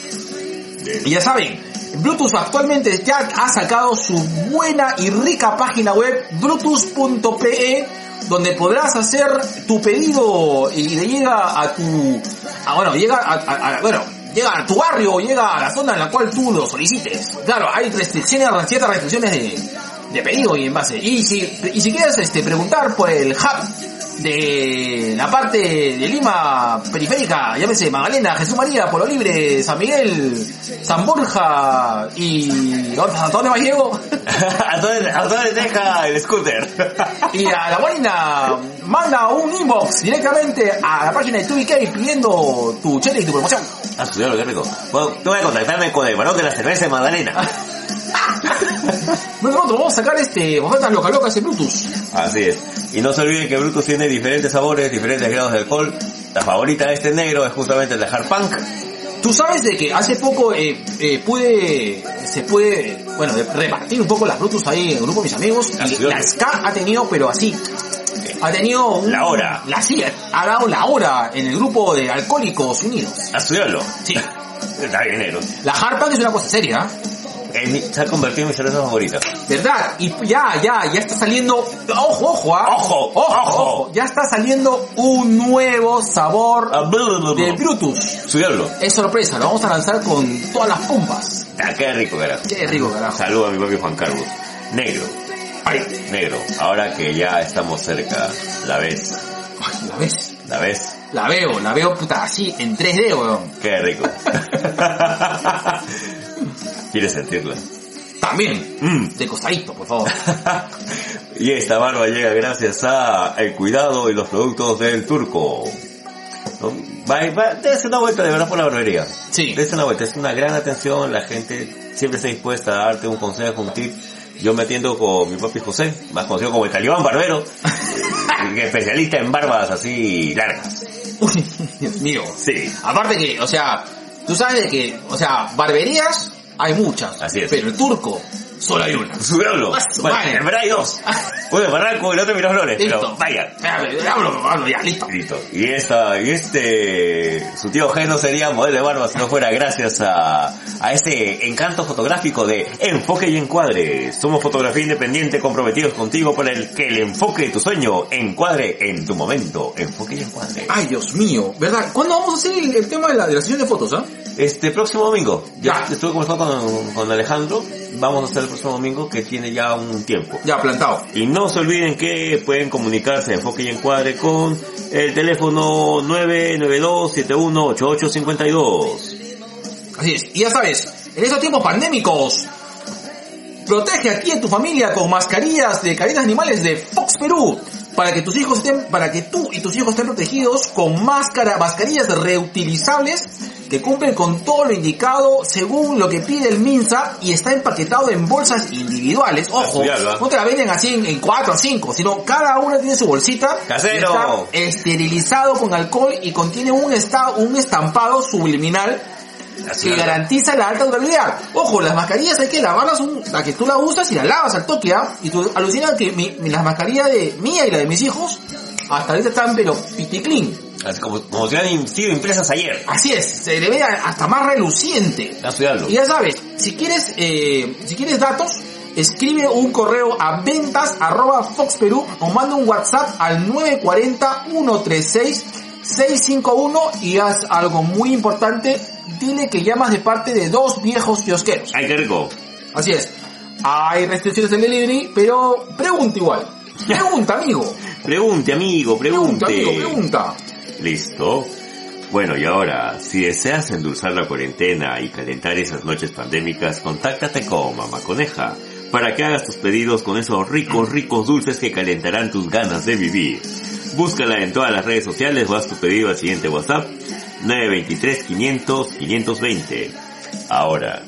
Y ya saben, Brutus actualmente ya ha sacado su buena y rica página web brutus.pe donde podrás hacer tu pedido y le llega a tu a, bueno, llega a- bueno, llega a tu barrio, llega a la zona en la cual tú lo solicites. Claro, hay restricciones, ciertas restricciones de, de pedido y envase. Y si y si quieres este preguntar por el hub de la parte de Lima periférica, llámese Magdalena, Jesús María, Polo Libre, San Miguel, San Borja y ¿hasta dónde más llego? ¿A dónde, a deja el scooter? Y a la guarina manda un inbox directamente a la página de 2BK pidiendo tu chela y tu promoción. Ah, su diablo, qué rico. Bueno, tengo que contactarme con el varón de la cerveza de Magdalena. Bueno, nosotros vamos a sacar este, ofertas loca locas en Brutus. Así es. Y no se olviden que Brutus tiene diferentes sabores, diferentes grados de alcohol. La favorita de este negro es justamente el de Hard Punk. Tú sabes de que hace poco eh, eh, pude, se puede, bueno, repartir un poco las Brutus ahí en el grupo de mis amigos. Y la. SCA ha tenido, pero así, ha tenido un- La hora. La sí, ha dado la hora en el grupo de Alcohólicos Unidos. A su diablo. Sí. Está bien. La Hard Punk es una cosa seria. ¿eh? mi- se ha convertido en mi cerveza favorita. ¿Verdad? Y ya, ya, ya está saliendo, ojo, ojo, ¿ah? Ojo, ojo, ojo. ya está saliendo un nuevo sabor Ah, blu, blu, blu, de. Brutus. Su diablo. Es sorpresa, lo vamos a lanzar con todas las pompas. Ah, qué rico, carajo. Qué rico, carajo. Saludo a mi papi Juan Carlos. Negro, Ay, negro. Ahora que ya estamos cerca, la ves, ay, ¿la ves? la ves. La veo, la veo puta así, en 3D, weón. Qué rico. ¿Quieres sentirla? También, Mm. de costadito, por favor. y esta barba llega gracias a el cuidado y los productos del turco. ¿No? Va, va, dése una vuelta de verdad por la barbería. Sí. Dése una vuelta, es una gran atención, la gente siempre está dispuesta a darte un consejo, un tip. Yo me atiendo con mi papi José, más conocido como el talibán barbero, eh, especialista en barbas así largas. Uy, Dios mío. Sí. Aparte que, o sea, tú sabes que, o sea, barberías hay muchas. Así es. Pero el turco, solo hay una. Su diablo. Su Bueno, madre. en verdad hay dos. Uno en Barranco el otro Miraflores, Listo. pero vaya. Hablo, hablo, ya, listo. Listo. Y esta, y este, su tío G no sería modelo de barba si no fuera gracias a, a este encanto fotográfico de enfoque y encuadre. Somos fotografía independiente comprometidos contigo para el que el enfoque de tu sueño encuadre en tu momento. Enfoque y encuadre. Ay, Dios mío, ¿verdad? ¿Cuándo vamos a hacer el, el tema de la, de la sesión de fotos, ah? Este próximo domingo, ya Ya. estuve conversando con, con Alejandro, vamos a hacer próximo domingo que tiene ya un tiempo. Ya, plantado. Y no se olviden que pueden comunicarse Enfoque y Encuadre con el teléfono 992-718852. Así es. Y ya sabes, en estos tiempos pandémicos, protege a ti y a tu familia con mascarillas de caretas animales de Fox Perú. Para que tus hijos estén, para que tú y tus hijos estén protegidos con máscara, mascarillas reutilizables que cumplen con todo lo indicado según lo que pide el MINSA y está empaquetado en bolsas individuales. Ojo, no te la venden así en, en cuatro o cinco, sino cada una tiene su bolsita. Está esterilizado con alcohol y contiene un, esta- un estampado subliminal Así que garantiza la alta durabilidad. Ojo, las mascarillas hay que lavarlas, un, la que tú la usas y la lavas al toque, ¿ah? Y tú alucinas que mi, las mascarillas de mía y la de mis hijos, hasta ahorita están pero piticlin. Así como, como si hubieran sido impresas ayer. Así es, se le ve hasta más reluciente. Estudiarlo. Y ya sabes, si quieres, eh, si quieres datos, escribe un correo a ventas arroba Fox Perú o manda un WhatsApp al 940 136 651 y haz algo muy importante, dile que llamas de parte de dos viejos kiosqueros. Ay, qué rico. Así es. Hay restricciones en delivery, pero pregunta igual. Pregunta, amigo. Pregunte, amigo, Pregunta, pregunte. amigo, pregunta. Listo. Bueno, y ahora, si deseas endulzar la cuarentena y calentar esas noches pandémicas, contáctate con Mamá Coneja para que hagas tus pedidos con esos ricos, ricos dulces que calentarán tus ganas de vivir. Búscala en todas las redes sociales o haz tu pedido al siguiente WhatsApp 923 500 520. Ahora,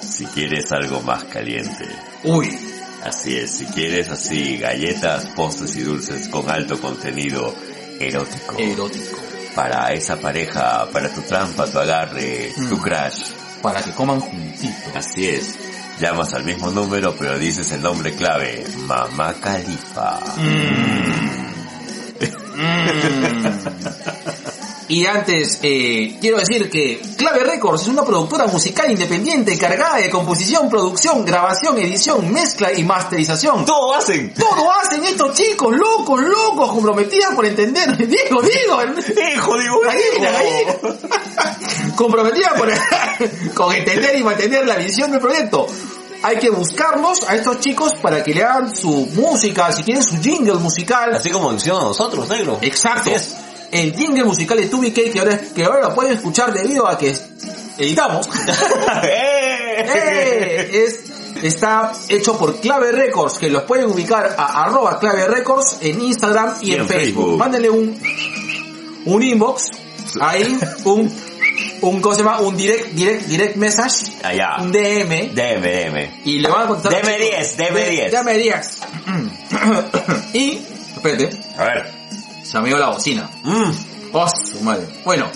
si quieres algo más caliente, Uy, Así es, si quieres así galletas, postres y dulces con alto contenido erótico. erótico. Para esa pareja, para tu trampa, tu agarre, tu Mm. crash. Para que coman juntitos. Así es. Llamas al mismo número pero dices el nombre clave, Mamá Califa. Y antes, eh, quiero decir que Clave Records es una productora musical independiente encargada de composición, producción, grabación, edición, mezcla y masterización. ¡Todo hacen! Todo hacen estos chicos, locos, locos, comprometidos por entender. Digo, digo, ¡Hijo, digo! Gallina, gallina. comprometida por, con entender y mantener la visión del proyecto. Hay que buscarlos a estos chicos para que le hagan su música, si quieren su jingle musical. Así como decimos nosotros, negro. Exacto. Así es. El jingle musical de 2BK que ahora, que ahora lo pueden escuchar debido a que editamos. ¡Eh! Es, está hecho por Clave Records, que los pueden ubicar a arroba Clave Records en Instagram y, Y en, en Facebook. Facebook. Mándenle un, un inbox, ahí, un, un, ¿cómo se llama? Un direct, direct, direct message, Allá. un DM, Deme, deme. y le van a contestar. Deme 10, deme 10. Dame 10. y, espérate, A ver. Se me dio la bocina. Mm. Oh, su madre. Bueno.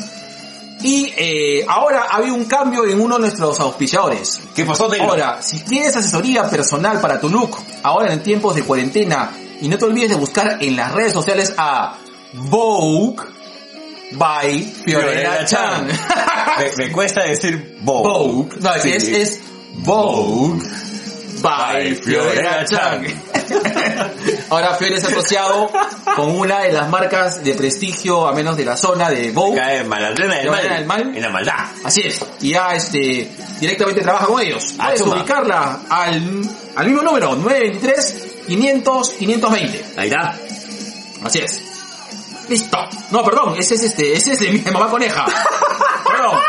Y eh, ahora había un cambio en uno de nuestros auspiciadores. ¿Qué pasó, negro? Ahora, si quieres asesoría personal para tu look, ahora en tiempos de cuarentena, y no te olvides de buscar en las redes sociales a Vogue by Fiorella Chan. Chan. me, me cuesta decir Vogue. Vogue. No, Sí. es, es Vogue by Fiorella Chan. Ahora Fiore es asociado con una de las marcas de prestigio, a menos de la zona de en malandrena del La mal, del mal. En la maldad. Así es. Y ya este directamente trabaja con ellos. Ah, Puedes chuma. ubicarla al, al mismo número, 923 500 520. Ahí está. Así es. Listo. No, perdón, ese es este, ese es de mi mamá coneja. perdón.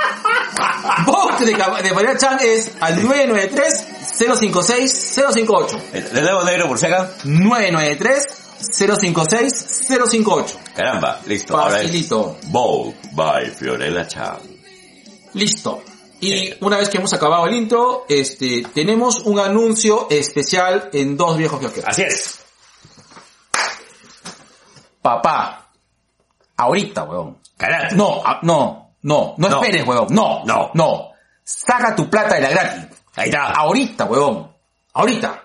De, de María Chan es al 993 056 058. Le debo negro por si acá. 993 056 058. Caramba, listo. Ahora es Facilito. Vogue by Fiorella Chan. Listo. Y una vez que hemos acabado el intro, este, tenemos un anuncio especial en dos viejos kiosqueros. Así es. Papá, ahorita, weón. Karate. No, no, no, no, No. esperes, weón. No, No. no. Saca tu plata de la gratis. Ahí está. Ahorita, weón. Ahorita.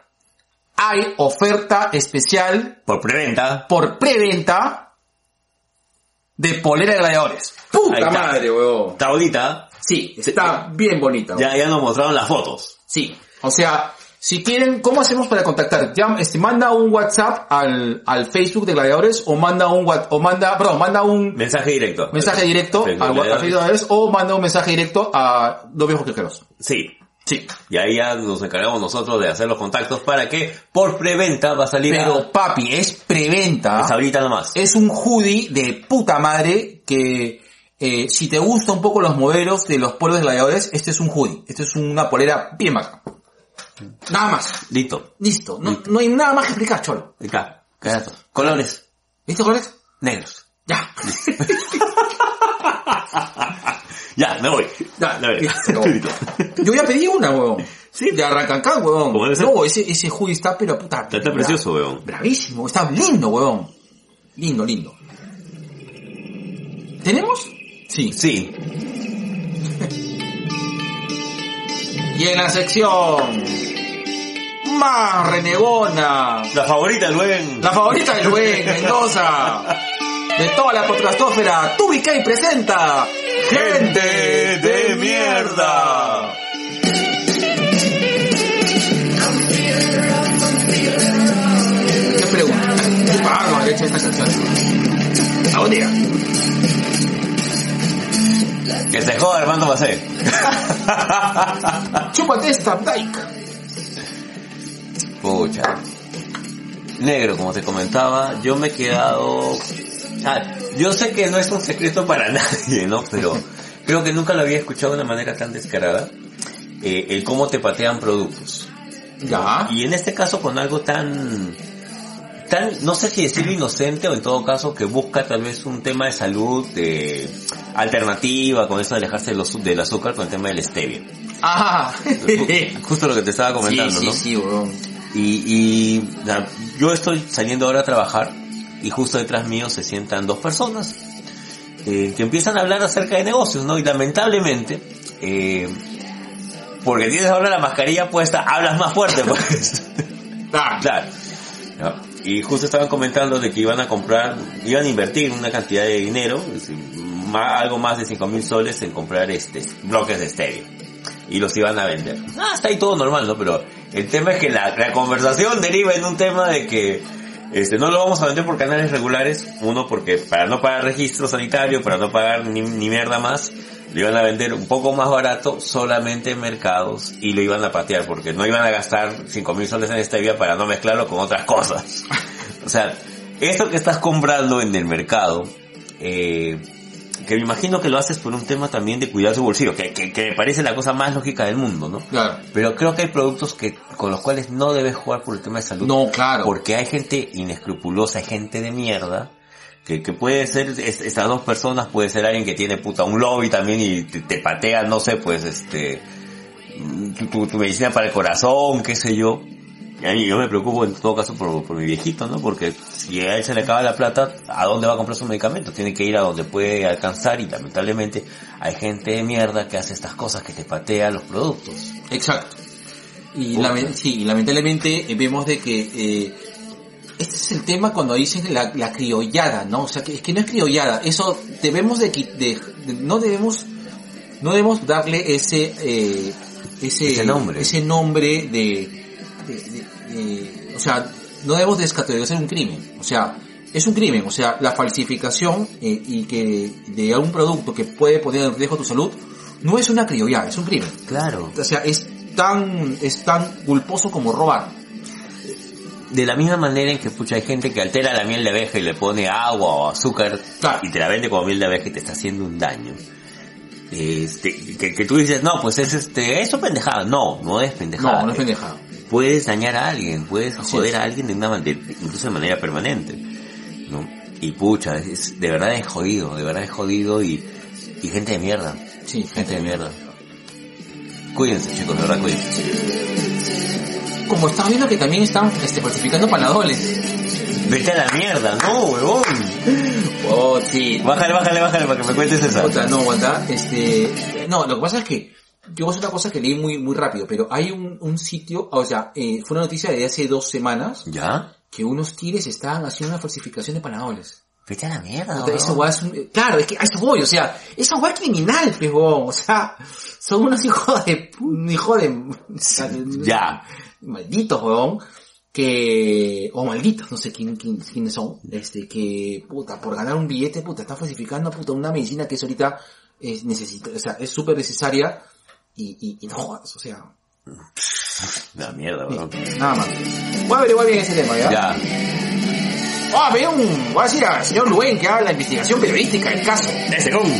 Hay oferta especial Por preventa. por preventa de polera de gladiadores. Puta madre, weón. Está bonita. Sí, está bien bonita. Ya, ya nos mostraron las fotos. Sí, o sea, si quieren, ¿cómo hacemos para contactar? Ya, este, manda un WhatsApp al, al Facebook de Gladiadores o manda un o manda, perdón, manda un Mensaje directo. mensaje directo al al. Facebook de Gladiadores o manda un mensaje directo a Dos Viejos Quejeros. Sí. Sí, Y ahí ya nos encargamos nosotros de hacer los contactos para que por preventa va a salir a- pero papi, es preventa, es ahorita nomás. es un hoodie de puta madre que eh, si te gustan un poco los modelos de los polos de Gladiadores, este es un hoodie, este es una polera bien bacana. Nada más, Listo. listo, no, no hay nada más que explicar, cholo. Está. Carato. Colores ¿Listo, Colex? negros. Ya. Ya, me voy. Ya, ya, acabó. Yo ya pedí una, huevón. Sí. De. Como debe ser. No, ese, ese está, pero puta. Está, está precioso, weón. Bravísimo, está lindo, huevón. Lindo, lindo. ¿Tenemos? Sí. Sí. Y en la sección más renegona, La favorita, Luen. la favorita de Luen Mendoza, de toda la podcastófera, TubiK presenta Gente de mierda. ¿Qué pregunta? ¿Qué pago de hecho esta canción? ¿A día? Que se joda Armando Macé. Chúpate esta, Dyke. Pucha. Negro, como te comentaba, yo me he quedado... Yo sé que no es un secreto para nadie, ¿no? Pero creo que nunca lo había escuchado de una manera tan descarada. eh, el cómo te patean productos. Ya. Y en este caso con algo tan, tan, no sé si decirlo inocente o en todo caso que busca tal vez un tema de salud de alternativa con eso de alejarse de los- del azúcar con el tema del stevia. Ah. Justo lo que te estaba sí, comentando, sí, ¿no? sí, weón. Y, y na- yo estoy saliendo ahora a trabajar y justo detrás mío se sientan dos personas eh, que empiezan a hablar acerca de negocios, ¿no? Y lamentablemente, eh, porque tienes ahora la mascarilla puesta, hablas más fuerte, pues. Ah, Claro. Y justo estaban comentando de que iban a comprar, iban a invertir una cantidad de dinero, decir, ma- algo más de 5 mil soles en comprar este bloques de stevia. Y los iban a vender. Ah, está ahí todo normal, ¿no? Pero el tema es que la, la conversación deriva en un tema de que este, no lo vamos a vender por canales regulares. Uno, porque para no pagar registro sanitario, para no pagar ni, ni mierda más, lo iban a vender un poco más barato solamente en mercados y lo iban a patear porque no iban a gastar 5 mil soles en stevia para no mezclarlo con otras cosas. o sea, esto que estás comprando en el mercado, eh, que me imagino que lo haces por un tema también de cuidar su bolsillo, que, que, que me parece la cosa más lógica del mundo, ¿no? claro. Pero creo que hay productos que, con los cuales no debes jugar por el tema de salud. No, claro. Porque hay gente inescrupulosa, hay gente de mierda, que, que puede ser, es- estas dos personas, puede ser alguien que tiene puta un lobby también y te, te patea, no sé, pues este, mm, tu, tu- tu medicina para el corazón, qué sé yo. Yo me preocupo en todo caso por, por mi viejito, ¿no? Porque si a él se le acaba la plata, ¿a dónde va a comprar su medicamento? Tiene que ir a donde puede alcanzar y lamentablemente hay gente de mierda que hace estas cosas, que te patea los productos. Exacto. Y, sí, y lamentablemente eh, vemos de que eh, este es el tema cuando dicen la, la criollada, ¿no? O sea, que es que no es criollada. Eso debemos de, de- de- no debemos no debemos darle ese eh, ese, Ese nombre. ese nombre de, de- de- de- o sea, no debemos descategorizar un crimen, o sea, es un crimen, o sea, la falsificación eh, y que de algún producto que puede poner en riesgo tu salud no es una criollada, es un crimen. Claro. O sea, es tan, es tan culposo como robar. De la misma manera en que pucha hay gente que altera la miel de abeja y le pone agua o azúcar Claro. y te la vende como miel de abeja y te está haciendo un daño. Este, que, que tú dices, no, pues es este, eso pendejada. No, no es pendejada. No, no es pendejada. Puedes dañar a alguien, puedes joder a alguien de una manera, incluso de manera permanente. ¿No? Y pucha, es, de verdad es jodido, de verdad es jodido y, y gente de mierda. Sí, Gente de mierda. Cuídense chicos, de verdad cuídense. Como estás viendo que también están este, falsificando panadoles. Vete a la mierda, no, huevón. Oh, sí. Bájale, bájale, bájale para que me cuentes esa. Puta, no, Wanda, este, no, lo que pasa es que yo es una cosa que leí muy, muy rápido, pero hay un, un sitio, o sea, eh, fue una noticia de hace dos semanas ¿Ya? que unos tigres estaban haciendo una falsificación de panadoles. Vete a la mierda, esa weá es un, claro, es que a eso voy, o sea, esa weá es criminal, weón, o sea, son unos hijos de, un hijo de, Ya. malditos, weón, que, o malditos, no sé quién, quién- quiénes son, este, que, puta, por ganar un billete, puta, está falsificando, puta, una medicina que es ahorita, es necesita, o sea, es súper necesaria, y, y, y no jodas, o sea, La mierda, huevón. nada más. Voy a averiguar bien ese tema, ¿ya? Ya. Ah, veo un, voy a decir al señor Luen que haga la investigación periodística del caso. Ese con.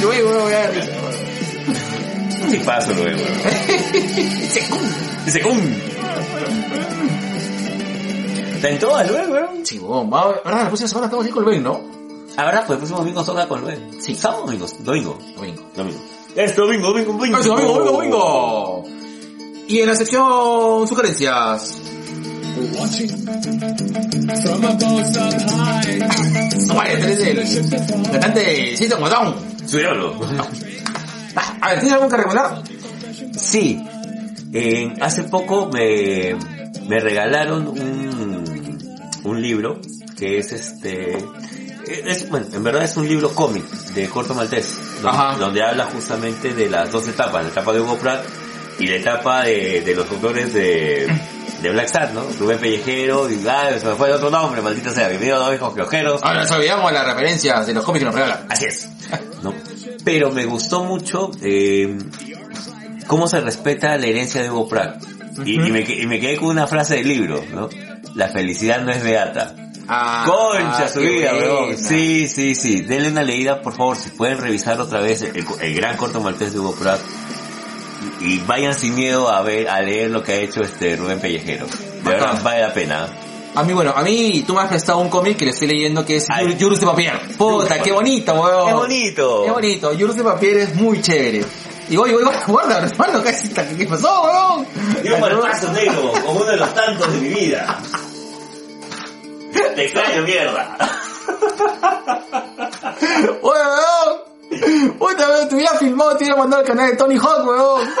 Luego, weón, tipazo, luego. Ese cum. Ese con. Está en todas, luego, weón. Sí, weón, ahora la próxima semana estamos aquí con Luen, ¿no? Ahora, pues, el próximo domingo toca con luego. Sí. Sábado o domingo. Domingo. Domingo. Domingo. Es domingo, domingo, domingo. Próximo domingo, domingo, domingo. Y en la sección sugerencias. Watching from a boat up high. Vaya, tenés el cantante System of a Down. A ver, ¿tienes algo que recomendar? Sí. Eh, hace poco me, me regalaron un, un libro que es este... Es, bueno, en verdad es un libro cómic de Corto Maltés, donde, habla justamente de las dos etapas, la etapa de Hugo Pratt y la etapa de, de los autores de, de Black Sat, ¿no? Rubén Pellejero y ah, se me fue el otro nombre, maldita sea, bienvenido a Hijos Piojeros. Ahora nos olvidamos las referencias de los cómics que nos regalan. Así es. ¿no? Pero me gustó mucho eh, cómo se respeta la herencia de Hugo Pratt. Y, y me, que- y me quedé con una frase del libro, ¿no? La felicidad no es beata. Ah, Concha ah, su vida, weón. Sí, sí, sí. Denle una leída, por favor, si pueden revisar otra vez el, el gran corto maltés de Hugo Pratt. Y, y vayan sin miedo a ver, a leer lo que ha hecho este Rubén Pellejero. De verdad, vale la pena. A mí, bueno, a mí tú me has prestado un cómic que le estoy leyendo que es Ay. Yurus de Papier. Puta, qué bonito, weón. ¡Qué bonito! Qué bonito. Yurus de Papier es muy chévere. Y voy, voy, voy, guarda, hermano, ¿qué, ¿qué pasó, weón? Dio un malpaso negro, como uno de los tantos de mi vida. Te extraño, mierda. Oye, weón. Puta, weón, te hubiera filmado, te hubiera mandado al canal de Tony Hawk, weón.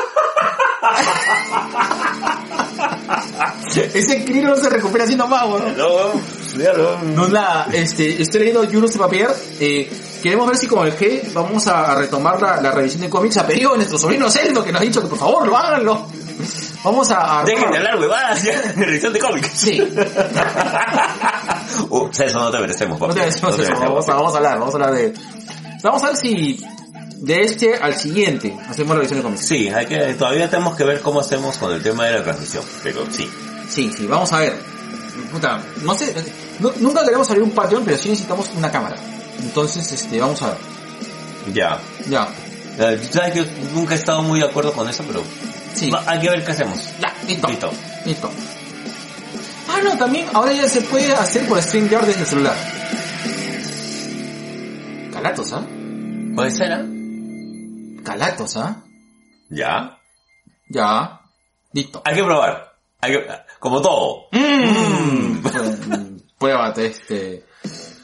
Ese crío no se recupera así nomás, weón. No, cuidado. No, nada, este, estoy leyendo Yurus de Papier. Eh, queremos ver si con el G vamos a, retomar la, la revisión de cómics a pedido de nuestro sobrino Celdo, que nos ha dicho que por favor lo háganlo. Vamos a... a Dejen de hablar huevadas ya revisión de cómics. Sí, Uh, eso no te merecemos, no te No te merecemos. vamos a, vamos a hablar, vamos a hablar de... Vamos a ver si de este al siguiente hacemos la revisión de cómics. Sí, hay que, todavía tenemos que ver cómo hacemos con el tema de la transmisión, pero sí. Sí, sí, vamos a ver. Puta, no sé, no- nunca queremos abrir un Patreon, pero sí necesitamos una cámara. Entonces, este, vamos a ver. Ya. Ya, Sabes que nunca he estado muy de acuerdo con eso, pero sí. va- hay que ver qué hacemos. Ya, listo. Listo. Listo. Ah, no, también ahora ya se puede hacer por StreamYard desde el celular. Calatos, ¿ah? ¿Puede ser, ah? Calatos, ¿ah? Ya. Ya. Listo. Hay que probar. Hay que, como todo. Mm. Prué- Pruébate este,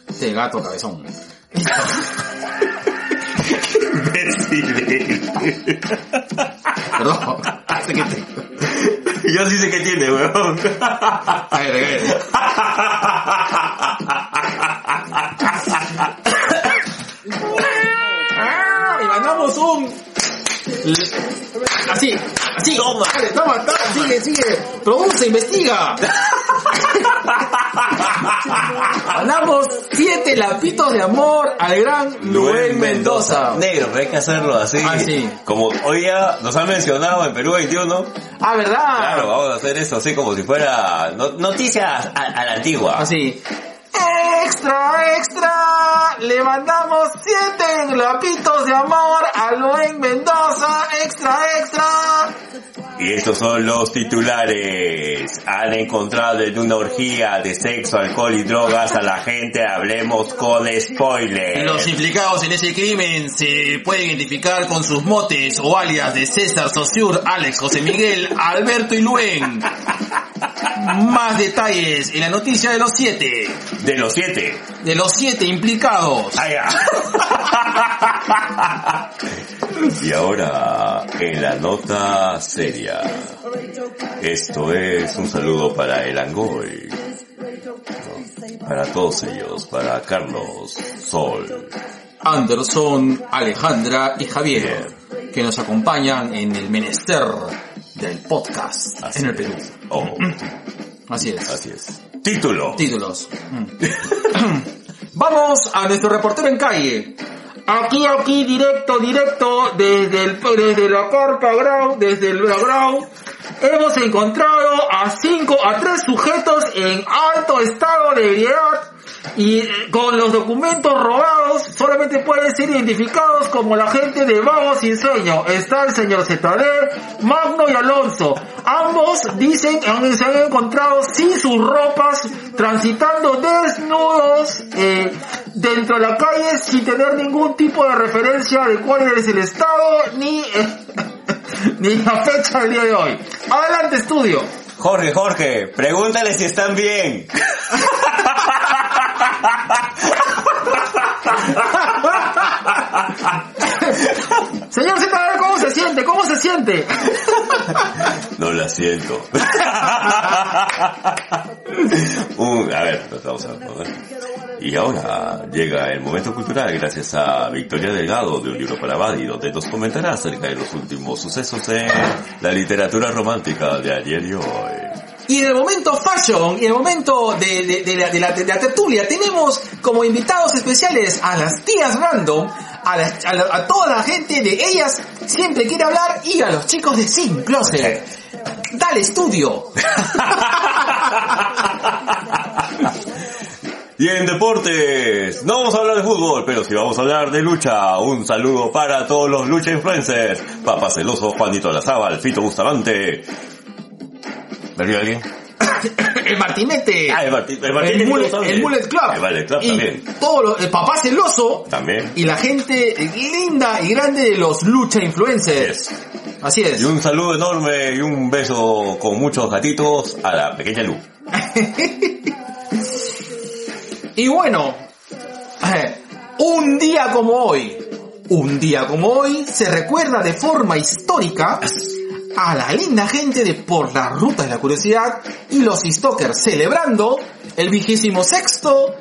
este gato cabezón. Perdón. Sé que te- Yo sí sé qué tiene, weón. Cállate, cállate. damos un... Así, así. Toma. Dale, toma, toma, sigue, sigue. Produce, investiga. Ganamos siete lapitos de amor al gran Luen Mendoza. Negro, pero hay que hacerlo así. Ah, sí. Como hoy ya nos han mencionado en Perú 21. Ah, ¿verdad? Claro, vamos a hacer eso así como si fuera no- noticias a, a la antigua. Así. Extra, extra. Le mandamos siete lapitos de amor a Luen Mendoza. Extra, extra. Y estos son los titulares. Han encontrado en una orgía de sexo, alcohol y drogas a la gente. Hablemos con spoilers. Los implicados en ese crimen se pueden identificar con sus motes o alias de César, Saussure, Alex, José Miguel, Alberto y Luen. Más detalles en la noticia de los siete. De los siete. De los siete implicados. Ah, y ahora, en la nota seria. Esto es un saludo para el Angoy. Para todos ellos, para Carlos, Sol, Anderson, Alejandra y Javier, que nos acompañan en el menester del podcast Así en el Perú. es. Oh, Así es. así es. Título. Títulos. Mm. Vamos a nuestro reportero en calle. Aquí, aquí, directo, directo, desde el, desde la carpa ground, desde el ground, hemos encontrado a cinco, a tres sujetos en alto estado de ebriedad y eh, con los documentos robados solamente pueden ser identificados como la gente de Vago Sin Sueño. Está el señor ZD, Magno y Alonso. Ambos dicen que se han encontrado sin sus ropas, transitando desnudos eh, dentro de la calle sin tener ningún tipo de referencia de cuál es el estado ni, eh, ni la fecha del día de hoy. Adelante estudio. Jorge, Jorge, pregúntale si están bien. Señor ZD, ¿cómo se siente? ¿Cómo se siente? No la siento. Un- a ver, vamos a ver. Y ahora llega el momento cultural gracias a Victoria Delgado de Un Libro para Badi, donde nos comentará acerca de los últimos sucesos en la literatura romántica de ayer y hoy. Y en el momento fashion, y en el momento de, de- de la, de la- de la tertulia, tenemos como invitados especiales a las tías random, a, las- a la- a toda la gente de ellas siempre quiere hablar y a los chicos de Sin Closet. Dale estudio. Y en deportes, no vamos a hablar de fútbol, pero sí vamos a hablar de lucha. Un saludo para todos los lucha influencers. Papá Celoso, Juanito Alazábal, Fito Bustamante. ¿Me olvidó alguien? el Martinete. Ah, el Martín, el Martín el, mullet, el Mullet Club. El Mullet Club y también. todo lo- el papá celoso. También. Y la gente linda y grande de los lucha influencers. Yes. Así es. Y un saludo enorme y un beso con muchos gatitos a la pequeña Lu. Y bueno, un día como hoy, un día como hoy se recuerda de forma histórica a la linda gente de Por las Rutas de la Curiosidad y los Stalkers celebrando el vigésimo sexto,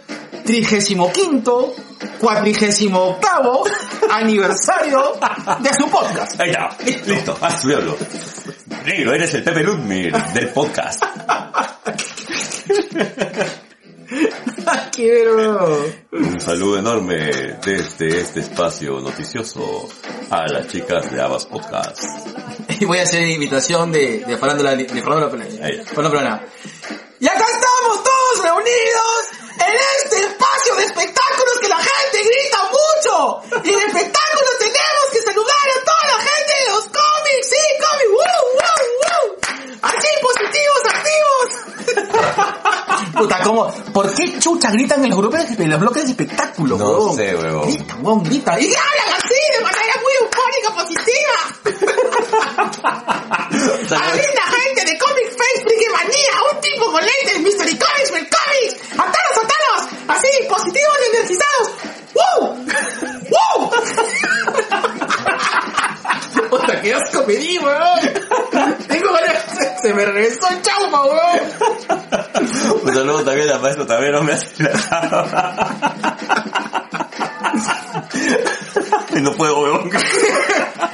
trigésimo quinto, cuatrigésimo octavo aniversario de su podcast. Ahí está, listo, has estudiarlo. Negro, eres el Pepe Ludmir del podcast. Quiero. Un saludo enorme desde este espacio noticioso a las chicas de Abbas Podcast. Y voy a hacer invitación de, de Farándula, de Farándula Plana. Ahí. Farándula Plana. Y acá estamos todos reunidos en este espacio de espectáculos que la gente grita mucho. Y en espectáculos tenemos que saludar a toda la gente de los cómics. Sí, cómics. ¡Woo, woo, woo! Así, positivos, ¿Por qué chucha gritan en los grupos, los bloques de espectáculos, No sé, huevón. Grita, huevón, grita. Y saludo también a maestro también no me hace no puedo, weón.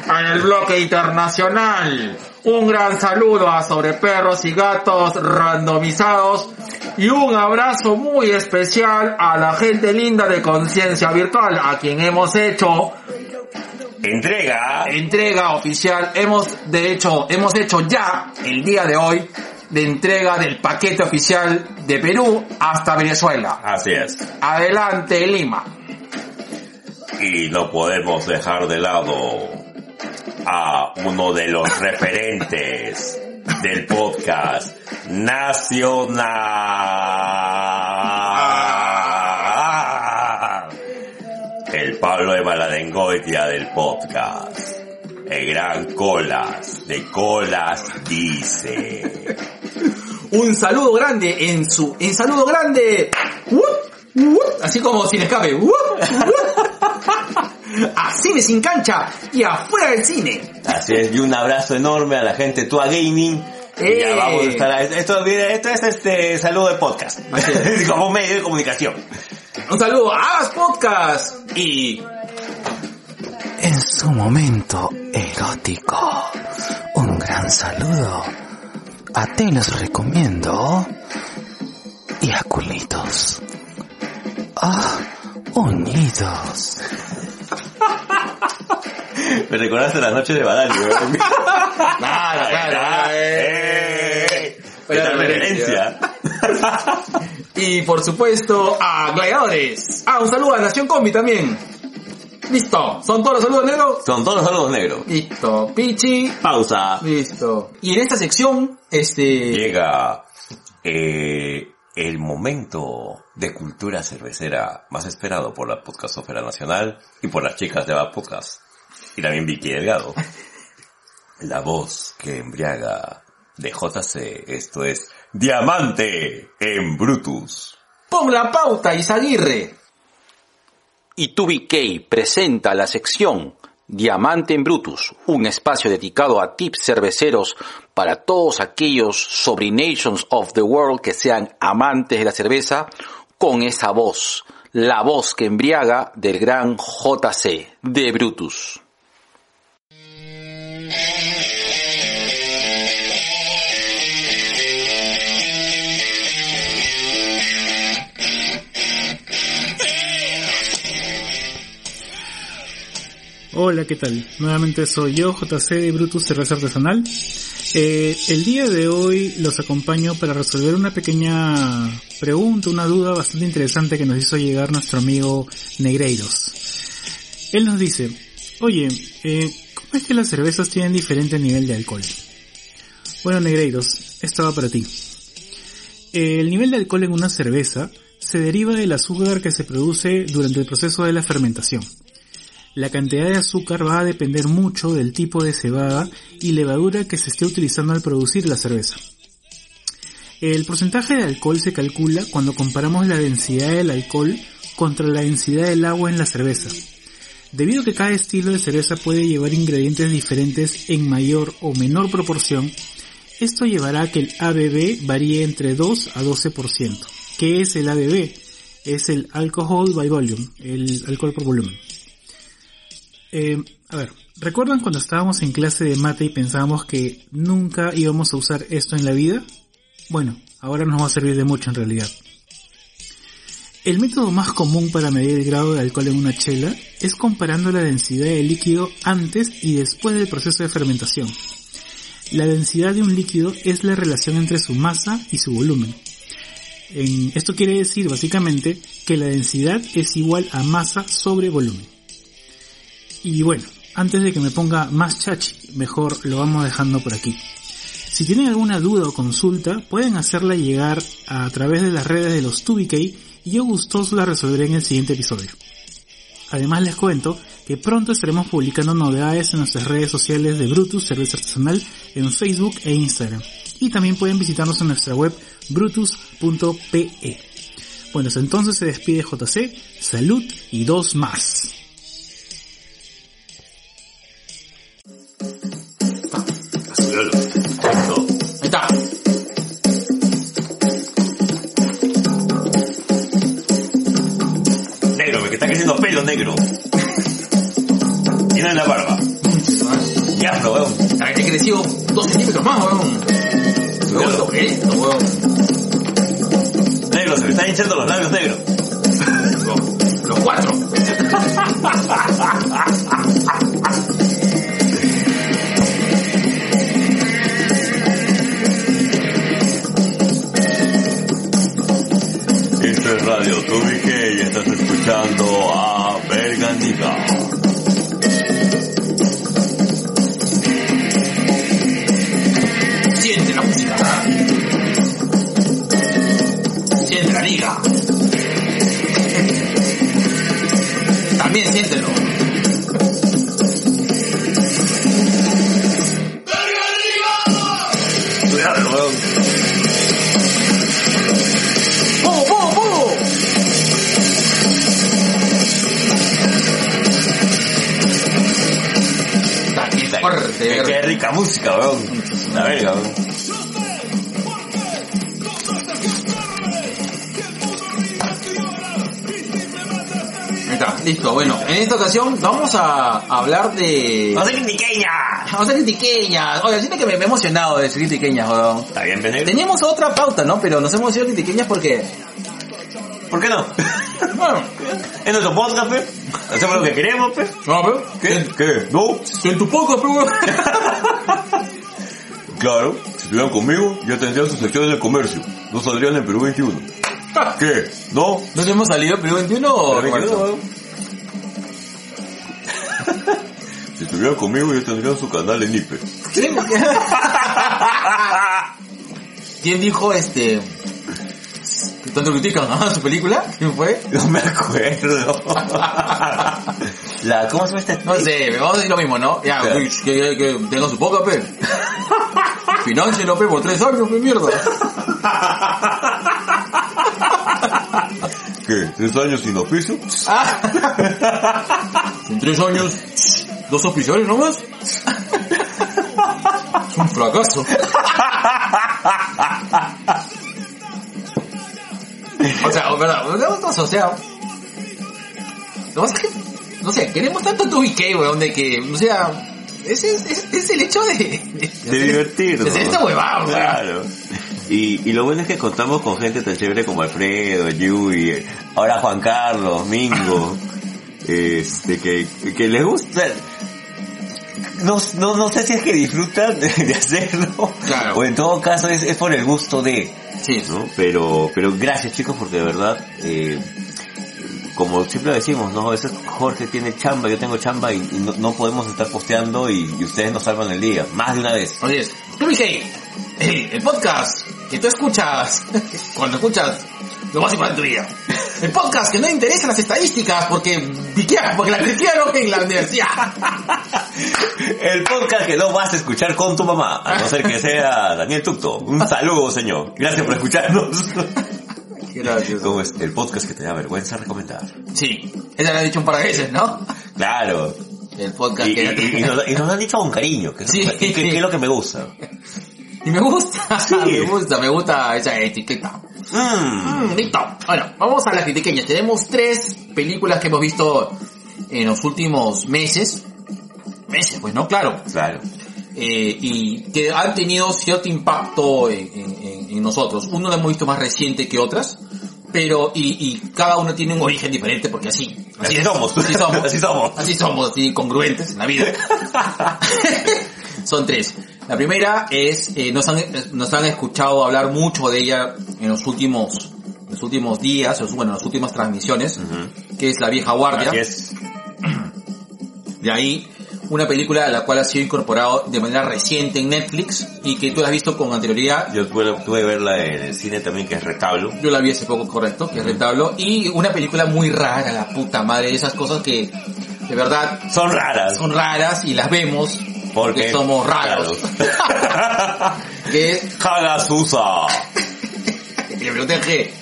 En el bloque internacional, un gran saludo a sobre perros y gatos randomizados y un abrazo muy especial a la gente linda de Conciencia Virtual, a quien hemos hecho Entrega. entrega oficial. Hemos, de hecho, hemos hecho ya el día de hoy de entrega del paquete oficial de Perú hasta Venezuela. Así es. Adelante, Lima. Y no podemos dejar de lado a uno de los referentes del podcast nacional. El Pablo de Maladengoitia del podcast. El gran Colas, de Colas dice. Un saludo grande en su, en saludo grande. Así como sin escape. A cine sin cancha y afuera del cine. Así es, y un abrazo enorme a la gente Tua Gaming. Y ya ¡Eh! vamos a estar, esto, viene- esto es este saludo de podcast. Como medio de comunicación. Un saludo a Agas Podcast y En su momento erótico, un gran saludo. A te los recomiendo. Y a culitos. Ah, unidos. Me recordaste las noches de Badal, weón. Claro, claro. ¡Eh! Buena Esta referencia. Y por supuesto a Gladiadores. Ah, un saludo a Nación Combi también. Listo. ¿Son todos los saludos negros? Son todos los saludos negros. Listo. Pichi. Pausa. Listo. Y en esta sección, este... Llega eh, el momento de cultura cervecera más esperado por la podcastofera nacional y por las chicas de la podcast. Y también Vicky Delgado. La voz que embriaga de JC, esto es Diamante en Brutus. Pon la pauta, Isaguirre. Y 2BK presenta la sección Diamante en Brutus, un espacio dedicado a tips cerveceros para todos aquellos sobrinations of the world que sean amantes de la cerveza con esa voz, la voz que embriaga del gran JC de Brutus. Hola, ¿qué tal? Nuevamente soy yo, JC de Brutus Cerveza Artesanal. Eh, el día de hoy los acompaño para resolver una pequeña pregunta, una duda bastante interesante que nos hizo llegar nuestro amigo Negreiros. Él nos dice, oye, eh, ¿cómo es que las cervezas tienen diferente nivel de alcohol? Bueno, Negreiros, esto va para ti. El nivel de alcohol en una cerveza se deriva del azúcar que se produce durante el proceso de la fermentación. La cantidad de azúcar va a depender mucho del tipo de cebada y levadura que se esté utilizando al producir la cerveza. El porcentaje de alcohol se calcula cuando comparamos la densidad del alcohol contra la densidad del agua en la cerveza. Debido a que cada estilo de cerveza puede llevar ingredientes diferentes en mayor o menor proporción, esto llevará a que el ABV varíe entre 2 a 12%. ¿Qué es el ABV? Es el Alcohol by Volume, el alcohol por volumen. Eh, a ver, ¿recuerdan cuando estábamos en clase de mate y pensábamos que nunca íbamos a usar esto en la vida? Bueno, ahora nos va a servir de mucho en realidad. El método más común para medir el grado de alcohol en una chela es comparando la densidad del líquido antes y después del proceso de fermentación. La densidad de un líquido es la relación entre su masa y su volumen. En- esto quiere decir básicamente que la densidad es igual a masa sobre volumen. Y bueno, antes de que me ponga más chachi, mejor lo vamos dejando por aquí. Si tienen alguna duda o consulta, pueden hacerla llegar a través de las redes de los 2BK y yo gustoso la resolveré en el siguiente episodio. Además les cuento que pronto estaremos publicando novedades en nuestras redes sociales de Brutus Cerveza Artesanal en Facebook e Instagram. Y también pueden visitarnos en nuestra web brutus.pe. Bueno, entonces se despide JC, salud y dos más. Ahí está. Negro, que está creciendo pelo negro. eso, weón. He crecido dos centímetros más, weón. Que es, weón. Negro, se me están hinchando los labios negros. Los- Los cuatro. Radio Tubique y estás escuchando a Verganiga. Siente la música. Siente la liga. También siéntelo. Rica música, weón. La verga, weón. Está, listo. Bueno, en esta ocasión vamos a hablar de... ¡No sé critiqueña! Vamos a critiqueñas. Oye, siento que me, me he emocionado de decir critiqueñas, weón. Está bien, Benegro. Teníamos otra pauta, ¿no? Pero nos hemos ido critiqueñas porque... ¿Por qué no? Bueno, Es nuestro podcast, pe. Hacemos lo que queremos, pe. no, pero... ¿Qué? ¿Qué? ¿No? En tu poco, pero... Claro, si estuvieran conmigo, ya tendrían sus secciones de comercio. No saldrían en Perú 21. ¿Qué? ¿No? ¿No hemos salido Perú 21 o Perú 21, Roberto? weón. Si estuvieran conmigo, ya tendrían su canal en IPE. ¿Quién? ¿Quién dijo este... tanto critican a su película? ¿Quién fue? No me acuerdo. La, ¿cómo se llama esta? No sé, vamos a decir lo mismo, ¿no? Ya, que, que, que tenga su poca, pe. Financielo, pe, por tres años, pe, mierda. ¿Qué? ¿Tres años sin oficio? En tres años, dos oficiales nomás. Es un fracaso. O sea, verdad, o sea, lo es que, no sé, queremos tanto tu BK, weón, de que, o sea, ese es, es, es el hecho de, de, De divertirnos. de hacer esta huevada. Claro. Y, y lo bueno es que contamos con gente tan chévere como Alfredo, Yui, ahora Juan Carlos, Mingo, este, que, que les gusta. No, no, no sé si es que disfrutan de, de hacerlo, Claro. o en todo caso es, es por el gusto de, Sí, ¿no? Pero, pero gracias chicos porque de verdad, eh, como siempre decimos, ¿no? A veces Jorge tiene chamba, yo tengo chamba y, y no, no podemos estar posteando y, y ustedes nos salvan el día, más de una vez. Así es. Tú, BK, el, el podcast que tú escuchas cuando escuchas lo más importante de tu vida. El podcast que no interesa las estadísticas porque, porque la piquearon en la universidad. El podcast que no vas a escuchar con tu mamá, a no ser que sea Daniel Tucto. Un saludo, señor. Gracias por escucharnos. Gracias. Como es el podcast que te da vergüenza recomendar. Sí, esa la he dicho un par de veces, ¿no? Claro. El podcast Y, que... y- y nos, y nos lo han dicho con cariño, que, es- Sí. que- que es lo que me gusta. Y me gusta, Sí. me gusta, me gusta esa etiqueta. Mm. Mm, listo. Bueno, vamos a las critiqueñas. Tenemos tres películas que hemos visto en los últimos meses. Meses, pues no, claro. Claro. Eh, y que han tenido cierto impacto en, en- en- nosotros. Uno lo hemos visto más reciente que otras, pero y, y cada uno tiene un origen diferente porque así, Así es, somos. así somos, Así somos. así somos, así congruentes en la vida. Son tres. La primera es, eh, nos, han, nos han escuchado hablar mucho de ella en los últimos, en los últimos días, bueno, en las últimas transmisiones, que es La Vieja Guardia. Así es. De ahí, una película a la cual ha sido incorporado de manera reciente en Netflix y que tú la has visto con anterioridad. Yo tuve, tuve que verla en el cine también, que es Retablo. Yo la vi hace poco, correcto, que es Retablo. Y una película muy rara, la puta madre, esas cosas que de verdad Son raras. son raras y las vemos Porque porque somos raros. que es, Hagasusa. le que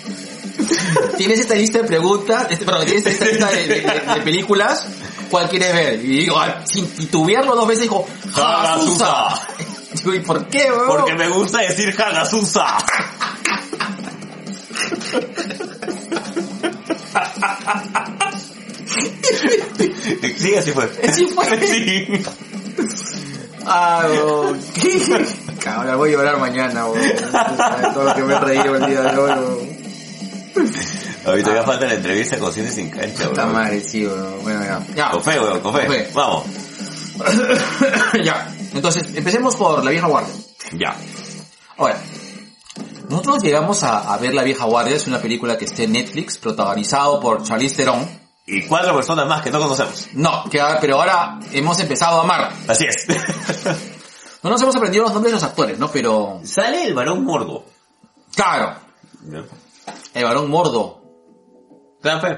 tienes esta lista de preguntas, este, perdón, tienes esta lista de, de- de- de películas, ¿cuál quieres ver? Y digo, ah, sin titubearlo dos veces dijo, Hagasusa. Digo, ¿y por qué, weón? Porque me gusta decir Hagasusa. Sí, así fue. Así fue. Sí. Ah, weón. Cabrón, voy a llorar mañana, weón. ¿Sabes Todo lo que me he reído el día de hoy, weón. Ahorita ya falta la entrevista con Cine Sin Cancha, weón. madre, sí, weón. Bueno, ya. Ya. Con fe, weón. Vamos. ya. Entonces, empecemos por La Vieja Guardia. Ya. Ahora, nosotros llegamos a, a ver La Vieja Guardia, es una película que está en Netflix, protagonizado por Charlize Theron. Y cuatro personas más que no conocemos. No, que, pero ahora hemos empezado a amar. Así es. No nos hemos aprendido los nombres de los actores, ¿no? Pero, Sale el varón mordo. claro, el varón mordo. ¿Te dan fe?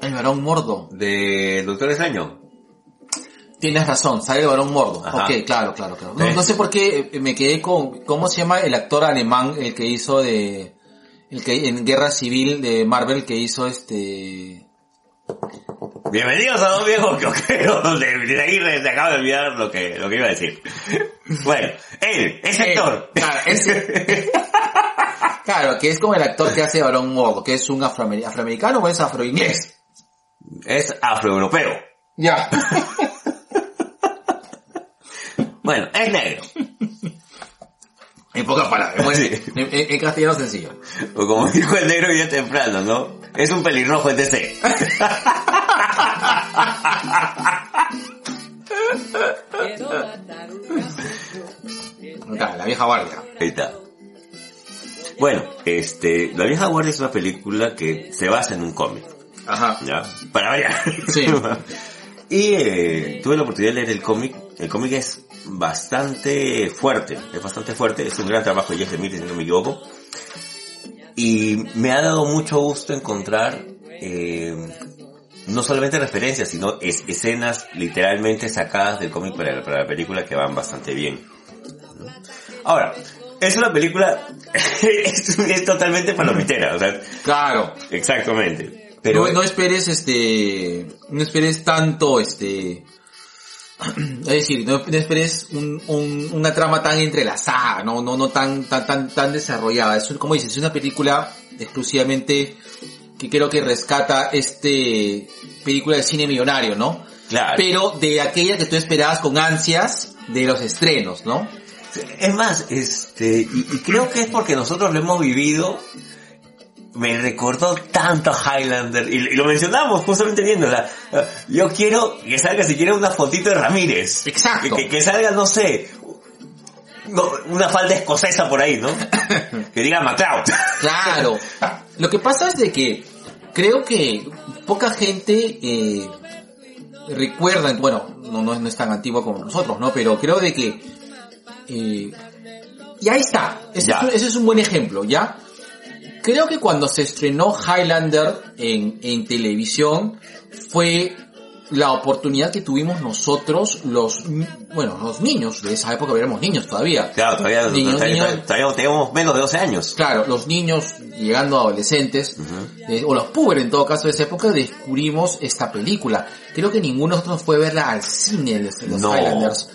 El varón mordo. De Doctor Extraño. Tienes razón, sale el varón mordo. Ajá. Ok, claro, claro, claro. No, sé por qué eh, me quedé con, ¿cómo se llama el actor alemán, el que hizo de, el que en Guerra Civil de Marvel, que hizo este, Bienvenidos a dos viejos coqueros. De, de ahí se acaba de olvidar lo que, lo que iba a decir. Bueno, él, ese Eh, actor. Claro, ese- claro, que es como el actor que hace varón mordo, que es un afroamer- afroamericano o es afroinglés. es afroeuropeo. Ya. Bueno, es negro. En pocas palabras, bueno, Sí. en, en- castellano sencillo. O como dijo el negro ya temprano, ¿no? Es un pelirrojo en DC. La vieja guardia. Ahí está. Bueno, este, La vieja guardia es una película que se basa en un cómic, Ajá. ¿ya? Para variar. Sí. y eh, tuve la oportunidad de leer el cómic. El cómic es bastante fuerte, es bastante fuerte, es un gran trabajo de Jeff Lemire, si no me equivoco. Y me ha dado mucho gusto encontrar eh, no solamente referencias, sino es- escenas literalmente sacadas del cómic para, para la película que van bastante bien. Ahora, es una película, es, es totalmente palomitera, o sea, Claro. exactamente. Pero no, no esperes este, no esperes tanto este, es decir, no, esperes un, un- una trama tan entrelazada, no, no, no tan, tan, tan, tan desarrollada. Es un- como dices, es una película exclusivamente que creo que rescata este película de cine millonario, ¿no? claro, Pero de aquella que tú esperabas con ansias de los estrenos, ¿no? Es más, este, y, y creo que es porque nosotros lo hemos vivido, me recordó tanto a Highlander, y, lo mencionamos justamente viéndola. Yo quiero que salga siquiera una fotito de Ramírez. Exacto. Que, que salga, no sé, no, una falda escocesa por ahí, ¿no? que diga MacLeod. Claro. Lo que pasa es de que creo que poca gente eh, recuerda, bueno, no, no, es- no es tan antiguo como nosotros, ¿no? Pero creo de que eh, y ahí está. Ese, es, un- ese es un buen ejemplo, ¿ya? Creo que cuando se estrenó Highlander en, en televisión fue la oportunidad que tuvimos nosotros, los, bueno, los niños de esa época, éramos niños todavía. Claro, todavía, Niños, todavía, niños. todavía teníamos menos de 12 años. Claro, los niños llegando a adolescentes, eh, o los puber en todo caso de esa época, descubrimos esta película. Creo que ninguno de nosotros fue verla al cine, los, los No. Highlanders.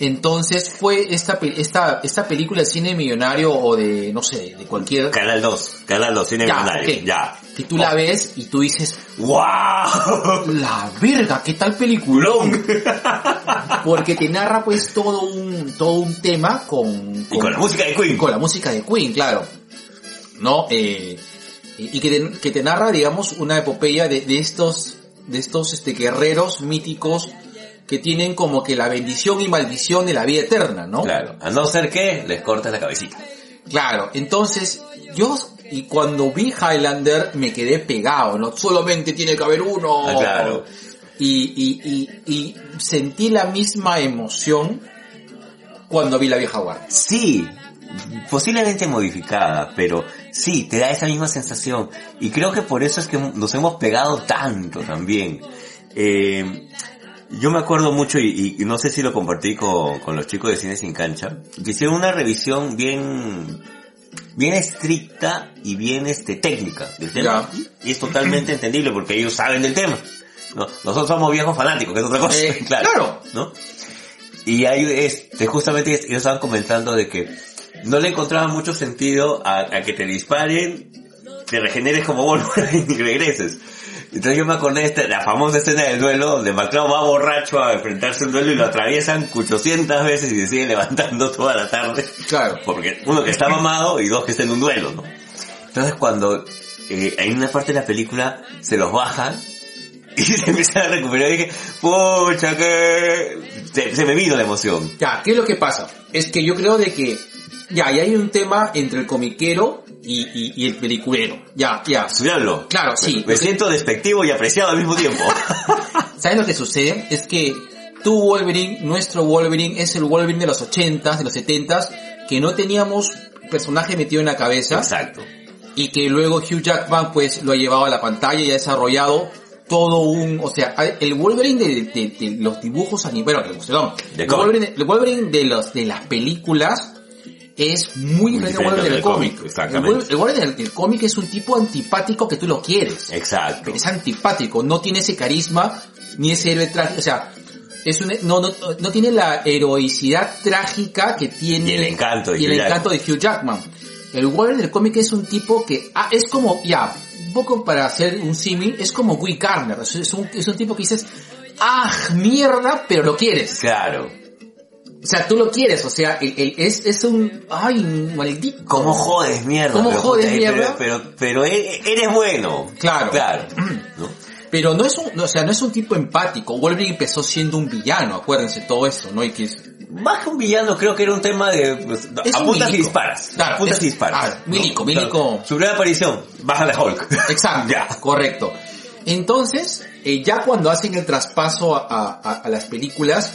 Entonces fue esta, esta, esta película de cine millonario o de, no sé, de cualquier... Canal 2, Canal 2, Cine Ya, Millonario, ya. Que tú la ves y tú dices, ¡Wow! la verga, qué tal peliculón. Porque te narra pues todo un, todo un tema con, Y con la música de Queen. con la música de Queen, claro. ¿No? Eh, y y que te, que te narra, digamos, una epopeya de, de estos, de estos este, guerreros míticos que tienen como que la bendición y maldición de la vida eterna, ¿no? Claro, a no ser que les cortes la cabecita. Claro, entonces yo y cuando vi Highlander me quedé pegado, no solamente tiene que haber uno. Ah, claro. Y, y, y, y sentí la misma emoción cuando vi la vieja guardia. Sí, posiblemente modificada, pero sí, te da esa misma sensación. Y creo que por eso es que nos hemos pegado tanto también. Eh, yo me acuerdo mucho, y, y no sé si lo compartí con, con los chicos de Cine Sin Cancha, que hicieron una revisión bien, bien estricta y bien este, técnica del tema. Y es totalmente entendible porque ellos saben del tema. No, nosotros somos viejos fanáticos, que es otra cosa. Eh, claro. ¿No? Y ahí este, justamente ellos estaban comentando de que no le encontraban mucho sentido a, a que te disparen, te regeneres como Wolverine y regreses. Entonces yo me acordé de esta- la famosa escena del duelo donde McCloud va borracho a enfrentarse a un duelo y lo atraviesan 800 veces y se sigue levantando toda la tarde. Claro. Porque uno que está mamado y dos que está en un duelo, ¿no? Entonces cuando eh, en una parte de la película se los bajan y se empiezan a recuperar y dije, pucha que... Se, se me vino la emoción. Ya, ¿qué es lo que pasa? Es que yo creo de que, ya, y hay un tema entre el comiquero y, y, y el peliculero. Ya, ya. Estudiarlo. Claro, sí. Me siento despectivo y apreciado al mismo tiempo. ¿Sabes lo que sucede? Es que tu Wolverine, nuestro Wolverine, es el Wolverine de los 80s, de los 70s, que no teníamos personaje metido en la cabeza Exacto. y que luego Hugh Jackman pues lo ha llevado a la pantalla y ha desarrollado todo un, o sea, el Wolverine de, de- de los dibujos animados, bueno, perdón, el. Wolverine, el Wolverine de los de las películas es muy diferente al Wolverine del cómic. exactamente. El Wolverine del, cómic es un tipo antipático que tú lo quieres Exacto. es antipático, no tiene ese carisma ni ese héroe trágico, o sea, es un, no, no, no tiene la heroicidad trágica que tiene Y el encanto de y el Hugh encanto de Hugh Jackman. El Wolverine del cómic es un tipo que ah, es como ya un poco para hacer un símil es como Guy Garner, es, es un, es un tipo que dices ah mierda pero lo quieres, Claro. O sea tú lo quieres, o sea el, el- es es un ay maldito ¿Cómo jodes mierda? ¿Cómo Pero, jodes puta, mierda? Pero, pero, pero e- eres bueno. Claro. Claro. ¿no? Pero no es un, o sea, no es un tipo empático. Wolverine empezó siendo un villano, acuérdense todo esto, ¿no? Y que es, Más que un villano, creo que era un tema de pues, Es un apuntas y disparas. Claro, apuntas es- y disparas. ah, milico, milico. Claro. Su primera aparición, baja de Hulk. exacto, ya. correcto. Entonces, eh, ya cuando hacen el traspaso a, a- a las películas,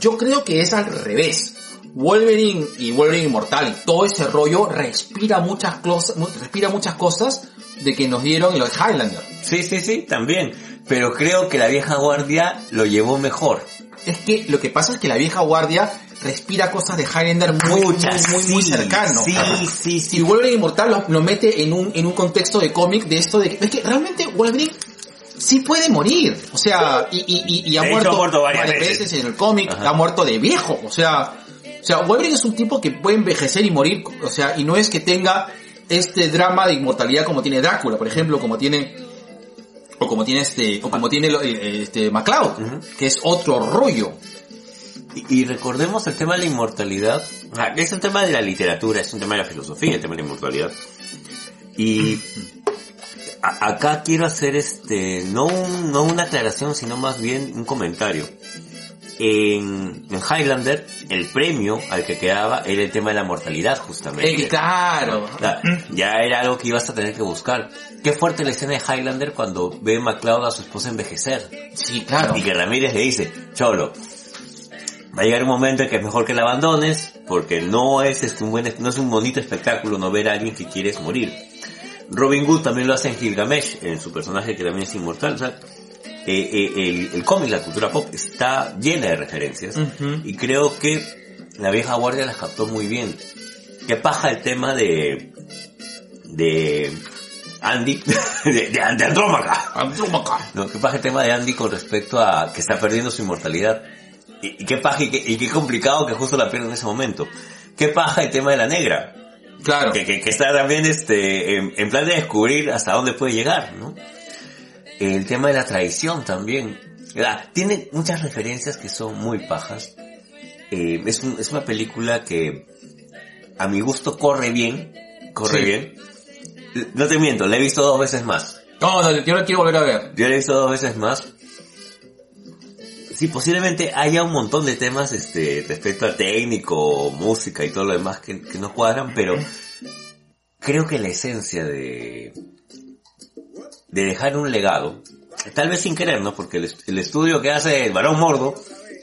yo creo que es al revés. Wolverine y Wolverine Inmortal y todo ese rollo respira muchas cosas, respira muchas cosas de que nos dieron en los Highlander. Sí, sí, sí, también. Pero creo que la vieja guardia lo llevó mejor. Es que lo que pasa es que la vieja guardia respira cosas de Highlander muy, Muchas, muy, muy, muy sí, cercano. sí, sí, sí. Y Wolverine Inmortal lo, lo mete en un, en un contexto de cómic de esto de que, es que realmente Wolverine sí puede morir. O sea, y, y, y, y ha hecho, muerto, ha muerto varias veces. en el cómic, ha muerto de viejo. O sea, o sea, Wolverine es un tipo que puede envejecer y morir. O sea, y no es que tenga este drama de inmortalidad como tiene Drácula, por ejemplo, como tiene o como tiene este o como tiene lo- eh, este MacLeod, que es otro rollo. Y, y recordemos el tema de la inmortalidad. Ah, Es un tema de la literatura, es un tema de la filosofía, el tema de la inmortalidad. Y a- acá quiero hacer este, no, un- no una aclaración, sino más bien un comentario. En, en Highlander, el premio al que quedaba era el tema de la mortalidad, justamente. Eh, claro. Ya, ya era algo que ibas a tener que buscar. Qué fuerte la escena de Highlander cuando ve MacLeod a su esposa envejecer. Sí, claro. Y que Ramírez le dice, Cholo, va a llegar un momento en que es mejor que la abandones, porque no es este un buen, no es un bonito espectáculo no ver a alguien que quieres morir. Robin Hood también lo hace en Gilgamesh, en su personaje que también es inmortal. O sea, eh, eh, el, el cómic, la cultura pop, está llena de referencias. Y creo que la vieja guardia las captó muy bien. Qué paja el tema de, de Andy, de, de, de Andrómaca. Andrómaca. No, qué paja el tema de Andy con respecto a que está perdiendo su inmortalidad. Y, y qué paja y qué, y qué complicado que justo la pierde en ese momento. Qué paja el tema de la negra. Claro. Que, que, que está también este, en, en plan de descubrir hasta dónde puede llegar, ¿no? El tema de la traición también. Tiene muchas referencias que son muy pajas. Eh, es, un- es una película que a mi gusto corre bien. Corre Sí. bien. No te miento, la he visto dos veces más. No, no, yo lo quiero volver a ver. Yo la he visto dos veces más. Sí, posiblemente haya un montón de temas este, respecto a técnico, música y todo lo demás que, que no cuadran, pero creo que la esencia de, de dejar un legado, tal vez sin querer, ¿no? Porque el, el estudio que hace el varón mordo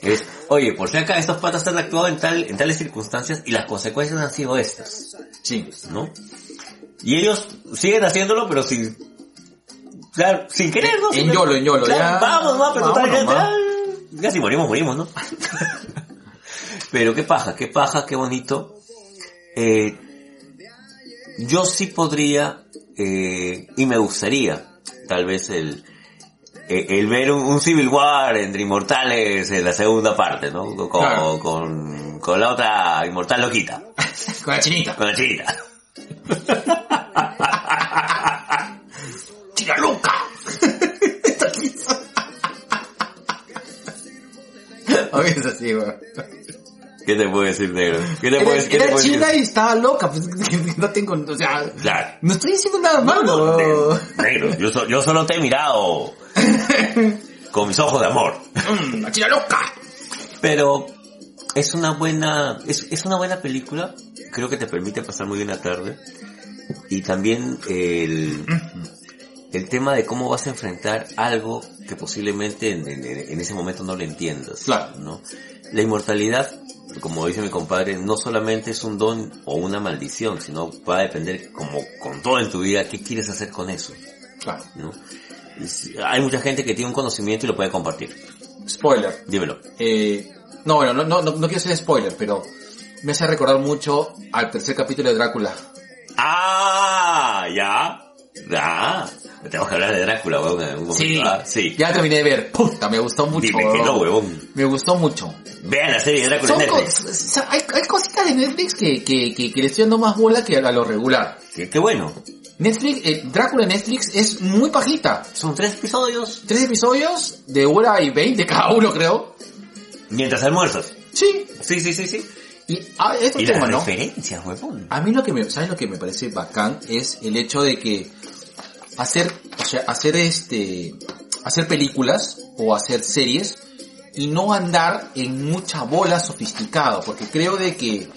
es, oye, por si acá estos patas han actuado en tal, en tales circunstancias y las consecuencias han sido estas, Sí. ¿no? Y ellos siguen haciéndolo, pero sin, claro, sin querer, ¿no? En YOLO, en YOLO, Claro, ya. Vamos, vamos, pero total, ya, si morimos, morimos, ¿no? pero qué paja, qué paja, qué bonito. Eh, yo sí podría, eh, y me gustaría, tal vez el, eh, el ver un, un Civil War entre inmortales en la segunda parte, ¿no? Con, Claro. con, con la otra inmortal loquita, Con la chinita. con la chinita. ¡China loca! Obvio es así, weón. ¿Qué te puedo decir, negro? ¿Qué te puedo Era, decir? ¿Qué te era puedo china decir? y estaba loca, pues no tengo, o sea, Claro. no estoy diciendo nada malo. no, negro, yo, so- yo solo te he mirado con mis ojos de amor. Mm, la china loca. Pero es una buena, es, es una buena película. Creo que te permite pasar muy bien la tarde. Y también el, el tema de cómo vas a enfrentar algo que posiblemente en, en- en ese momento no lo entiendas. Claro. ¿no? La inmortalidad, como dice mi compadre, no solamente es un don o una maldición, sino va a depender, como con todo en tu vida, qué quieres hacer con eso. Claro. ¿no? Hay mucha gente que tiene un conocimiento y lo puede compartir. Spoiler. Dímelo. Eh, no, bueno, no, no, no, no quiero ser spoiler, pero me hace recordar mucho al tercer capítulo de Drácula. Ah, ya. Ya. Tenemos que hablar de Drácula, weón, en algún momento. Ah, sí. Ya terminé de ver. Puta, me gustó mucho. Dime que no, huevón. Me gustó mucho. Vean la serie de Drácula Son en Netflix. hay, hay cositas de Netflix que, que, que, que le estoy dando más bola que a lo regular. Qué, qué bueno. Netflix, eh, Drácula Netflix es muy pajita. Son tres episodios. Tres episodios de hora y veinte cada uno, creo. Mientras almuerzas. Sí. Sí, sí, sí, sí. Y ah, es un Y tema, las ¿no? referencias, huevón. A mí lo que me, ¿sabes lo que me parece bacán? Es el hecho de que hacer, o sea, hacer este, hacer películas o hacer series y no andar en mucha bola sofisticado, porque creo de que,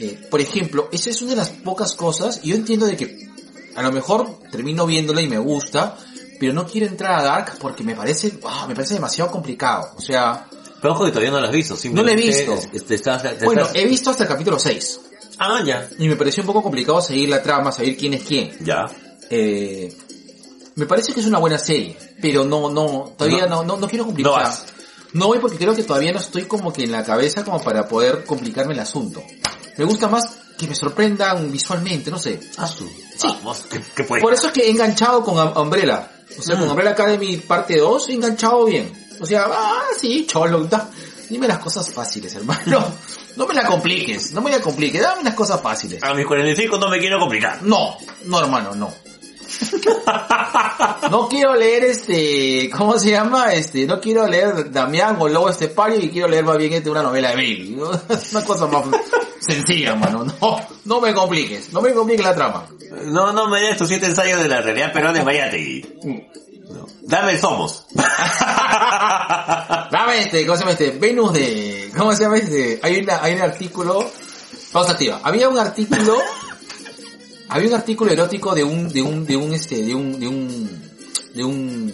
eh, por ejemplo, esa es una de las pocas cosas, y yo entiendo de que a lo mejor termino viéndola y me gusta, pero no quiero entrar a Dark porque me parece, ah, me parece demasiado complicado, o sea, Pero ojo que todavía no lo has visto. No lo he visto. es- es- te estás- te bueno, estás- he visto hasta el capítulo 6, Ah, ya. y me pareció un poco complicado seguir la trama, saber quién es quién. Ya. Eh, me parece que es una buena serie, pero no, no, todavía no, no, no quiero complicar. No. No voy porque creo que todavía no estoy como que en la cabeza como para poder complicarme el asunto. Me gusta más que me sorprendan visualmente, no sé. Ah. Sí. Vamos, ¿qué, qué? Por eso es que he enganchado con Umbrella. O sea, con Mm. Umbrella Academy parte 2 he enganchado bien. O sea, ah, sí, cholo, da- dime las cosas fáciles, hermano. No me la compliques, no me la compliques, dame las cosas fáciles. A mis 45 no me quiero complicar. No, no hermano, no. No quiero leer este, ¿cómo se llama? Este, no quiero leer Damián o Lobo Estepario y quiero leer más bien este una novela de Bailey. ¿no? Una cosa más sencilla, hermano. No, no me compliques, no me compliques la trama. No, no me des tus siete ensayos de la realidad peruana de. No. Dame Somos. Dame este, ¿cómo se llama este? Venus de, ¿cómo se llama este? Hay una, hay un artículo, vamos activa. Había un artículo, había un artículo erótico de un, de un, de un este, de un, de un, de un,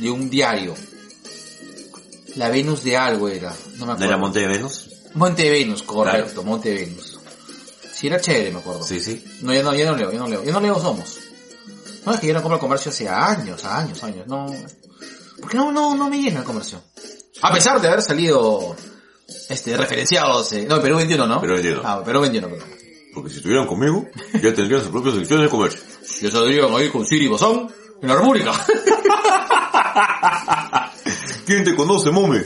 de un diario. La Venus de algo era, no me acuerdo. ¿De la Monte de Venus? Monte Venus, correcto, Monte Venus. Sí, era chévere, me acuerdo. Sí, sí. No, yo no, yo no leo, yo no leo. Yo no leo Somos. No, es que yo no compro el comercio hace años, años, años. No. Porque no, no, no me llena el comercio. A pesar de haber salido, este, referenciados, eh, no, Perú 21, ¿no? Perú 21. Ah, Perú 21, perdón. Porque si estuvieran conmigo, ya tendrían sus propias secciones de comercio. Yo saldrían ahí con Siri Bozán en la República. ¿Quién te conoce, mome?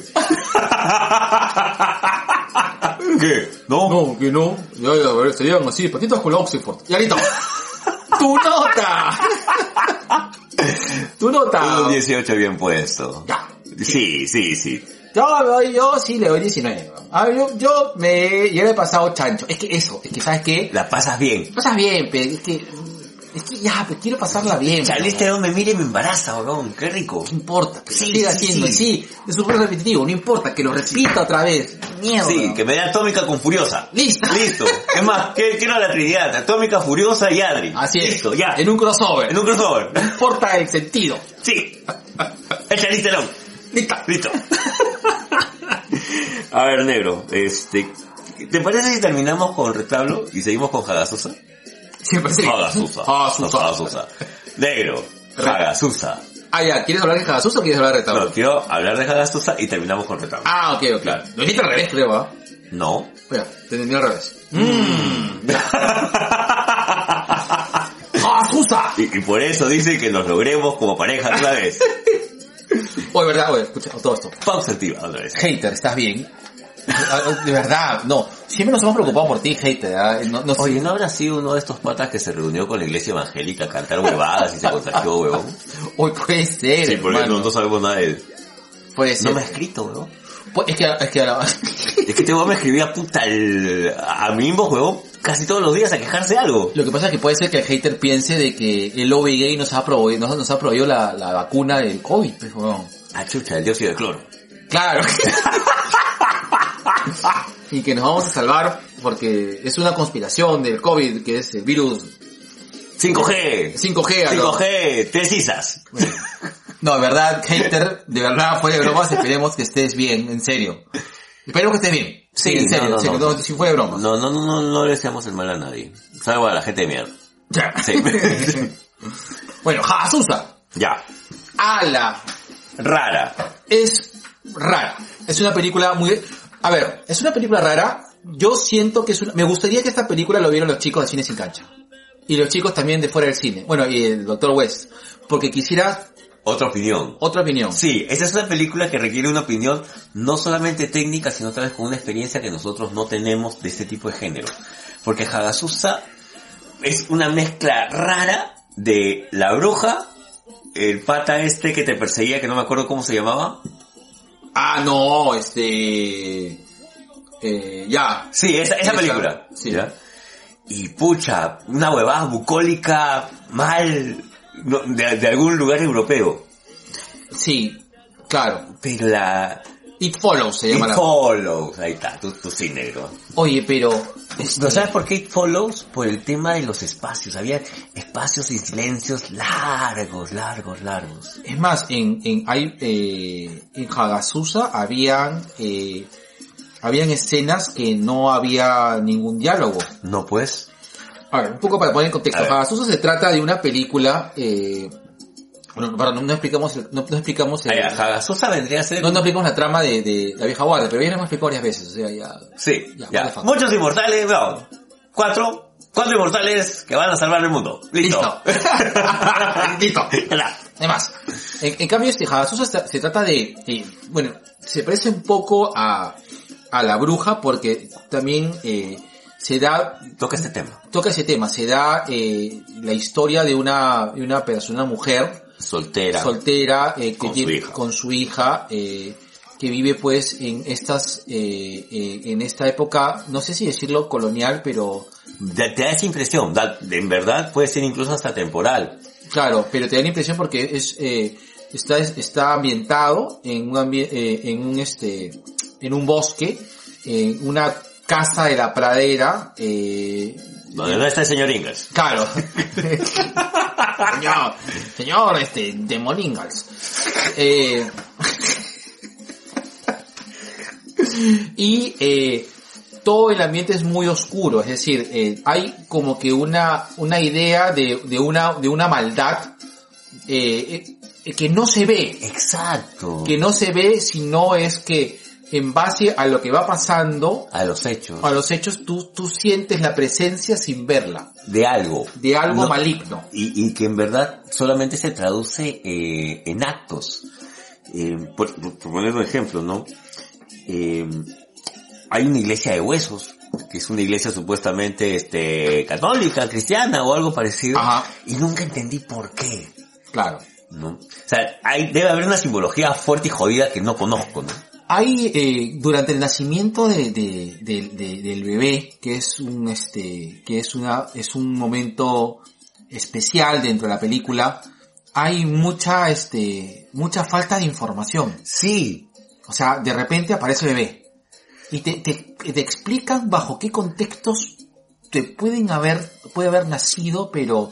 ¿Qué? ¿No? no, que no. Ya, ya, a ver, serían así, patitas con la Oxford. Y ahorita. ¡Tu nota! ¡Tu nota! Un 18 bien puesto. Ya. Sí, sí, sí. Yo, yo, yo sí le doy 19. A ver, yo, yo me, yo he pasado chancho. Es que eso, es que sabes qué? La pasas bien. Pasas bien, pero es que, es que ya, pero quiero pasarla bien. Saliste de donde mire y me embaraza, weón. Qué rico. No importa, que Sí, siga sí, haciendo. sí. Sí, es súper repetitivo, no importa, que lo repita otra vez. Mierda. Sí, que me dé atómica con furiosa. Listo. Listo. Es más, ¿qué- quiero la trinidad. Atómica, furiosa y Adri. Así es. Listo, ya. En un crossover. En un crossover. No importa el sentido. Sí. Échale telón. Listo. Listo. A ver, negro, este... ¿Te parece si terminamos con retablo y seguimos con Hagasusa? Siempre sí. Hagasusa. Hagasusa. Hagasusa. Negro. Hagasusa. Ah, ya, ¿quieres hablar de Hagasusa o quieres hablar de No, retablo? quiero hablar de Hagasusa y terminamos con retablo. Ah, ok, ok. Claro. Lo al revés, creo, ¿ah? No. Mira, te entendí al revés. Mmm. ¡Hagasusa! Y, y por eso dice que nos logremos como pareja otra vez. Oye, verdad, oye, escucha, todo esto. Pausa activa otra vez. Hater, ¿estás bien? De verdad, no. Siempre nos hemos preocupado por ti, hater. ¿ah? No, no sé. Oye, ¿no habrá sido uno de estos patas que se reunió con la iglesia evangélica a cantar huevadas y se contagió, huevón? Hoy puede ser, Sí, porque no, no sabemos nada de él. Puede ser. No me ha escrito, huevón. Pues, es que, es que ahora- Es que este huevón me escribía puta el, a mí mismo huevón casi todos los días a quejarse de algo. lo que pasa es que puede ser que el hater piense de que el lobby gay nos ha proveído, nos, nos ha proveído la, la vacuna del COVID, pues, huevón. Ah, chucha, el dióxido de cloro. Claro. y que nos vamos a salvar porque es una conspiración del COVID, que es el virus 5G. 5G. a lo- 5G, tres isas. No, de verdad, hater, de verdad, fuera de bromas, esperemos que estés bien, en serio. Esperemos que estés bien. Sí, en serio, no, no, en serio, no. no, si fuera de bromas. No, no, no, no, le deseamos el mal a nadie. Salvo a la gente de mierda. Ya. Sí. bueno, Hasusa. ya. Ala. Rara. Es rara. Es una película muy... A ver, es una película rara. Yo siento que es una... Me gustaría que esta película lo vieran los chicos de Cine Sin Cancha. Y los chicos también de fuera del cine. Bueno, y el Dr. West. Porque quisiera Otra opinión. otra opinión. Sí, esa es una película que requiere una opinión no solamente técnica, sino tal vez con una experiencia que nosotros no tenemos de este tipo de género. Porque Hagasusa es una mezcla rara de la bruja, el pata este que te perseguía, que no me acuerdo cómo se llamaba. Ah, no, este... Eh, ya. Sí, esa, esa Esa, película. sí. ¿ya? Y pucha, una huevada bucólica mal no, de, de algún lugar europeo. Sí, claro. Pero la... It Follows se It llama la... Follows, ahí está, tú, tú sí negro. Oye, pero... este, ¿No sabes por qué It Follows? Por el tema de los espacios. Había espacios y silencios largos, largos, largos. Es más, en, en, hay, eh, en Hagasusa habían, eh, habían escenas que no había ningún diálogo. No pues. A ver, un poco para poner en contexto. Hagasusa se trata de una película, eh, bueno, perdón, no, no explicamos, el- no, no explicamos, el- Ay, Hagasusa vendría a ser... no, no explicamos la trama de, de la vieja guardia, pero ya lo hemos explicado varias veces, o sea, ya, Sí, Ya, ya. Muchos inmortales, no. Cuatro. Cuatro inmortales que van a salvar el mundo. Listo. Listo. Ya. Además, en, en cambio este Hagasusa se, se trata de, de- bueno, se parece un poco a, a la bruja porque también eh, se da, Toca este tema. toca ese tema, se da eh, la historia de una, de una persona, una mujer Soltera. soltera eh, que Con su hija. con su hija eh, que vive pues en estas, eh, eh, en esta época, no sé si decirlo colonial, pero te, te da esa impresión. da- en verdad puede ser incluso hasta temporal. Claro, pero te da la impresión porque es eh, está está ambientado en un ambie- eh, en un este en un bosque, en una casa de la pradera, eh, Donde no está el señor Ingalls. claro. señor, señor este de Molingals. Eh, y eh, todo el ambiente es muy oscuro, es decir, eh, hay como que una, una idea de, de una, de una maldad eh, eh, que no se ve, Exacto. que no se ve si no es que en base a lo que va pasando, A los hechos. a los hechos, tú, tú sientes la presencia sin verla, De algo. de algo No, maligno. Y, y que en verdad solamente se traduce eh, en actos. Eh, por, por poner un ejemplo, ¿no? Eh, hay una iglesia de huesos, que es una iglesia supuestamente este católica, cristiana o algo parecido, Ajá. y nunca entendí por qué, Claro. ¿no? O sea, hay, debe haber una simbología fuerte y jodida que no conozco, ¿no? Hay, eh, durante el nacimiento de, de- de- de- del bebé, que es un, este, que es una, es un momento especial dentro de la película, hay mucha, este, mucha falta de información. Sí, O sea, de repente aparece el bebé. Y te, te, te explican bajo qué contextos te pueden haber, puede haber nacido, pero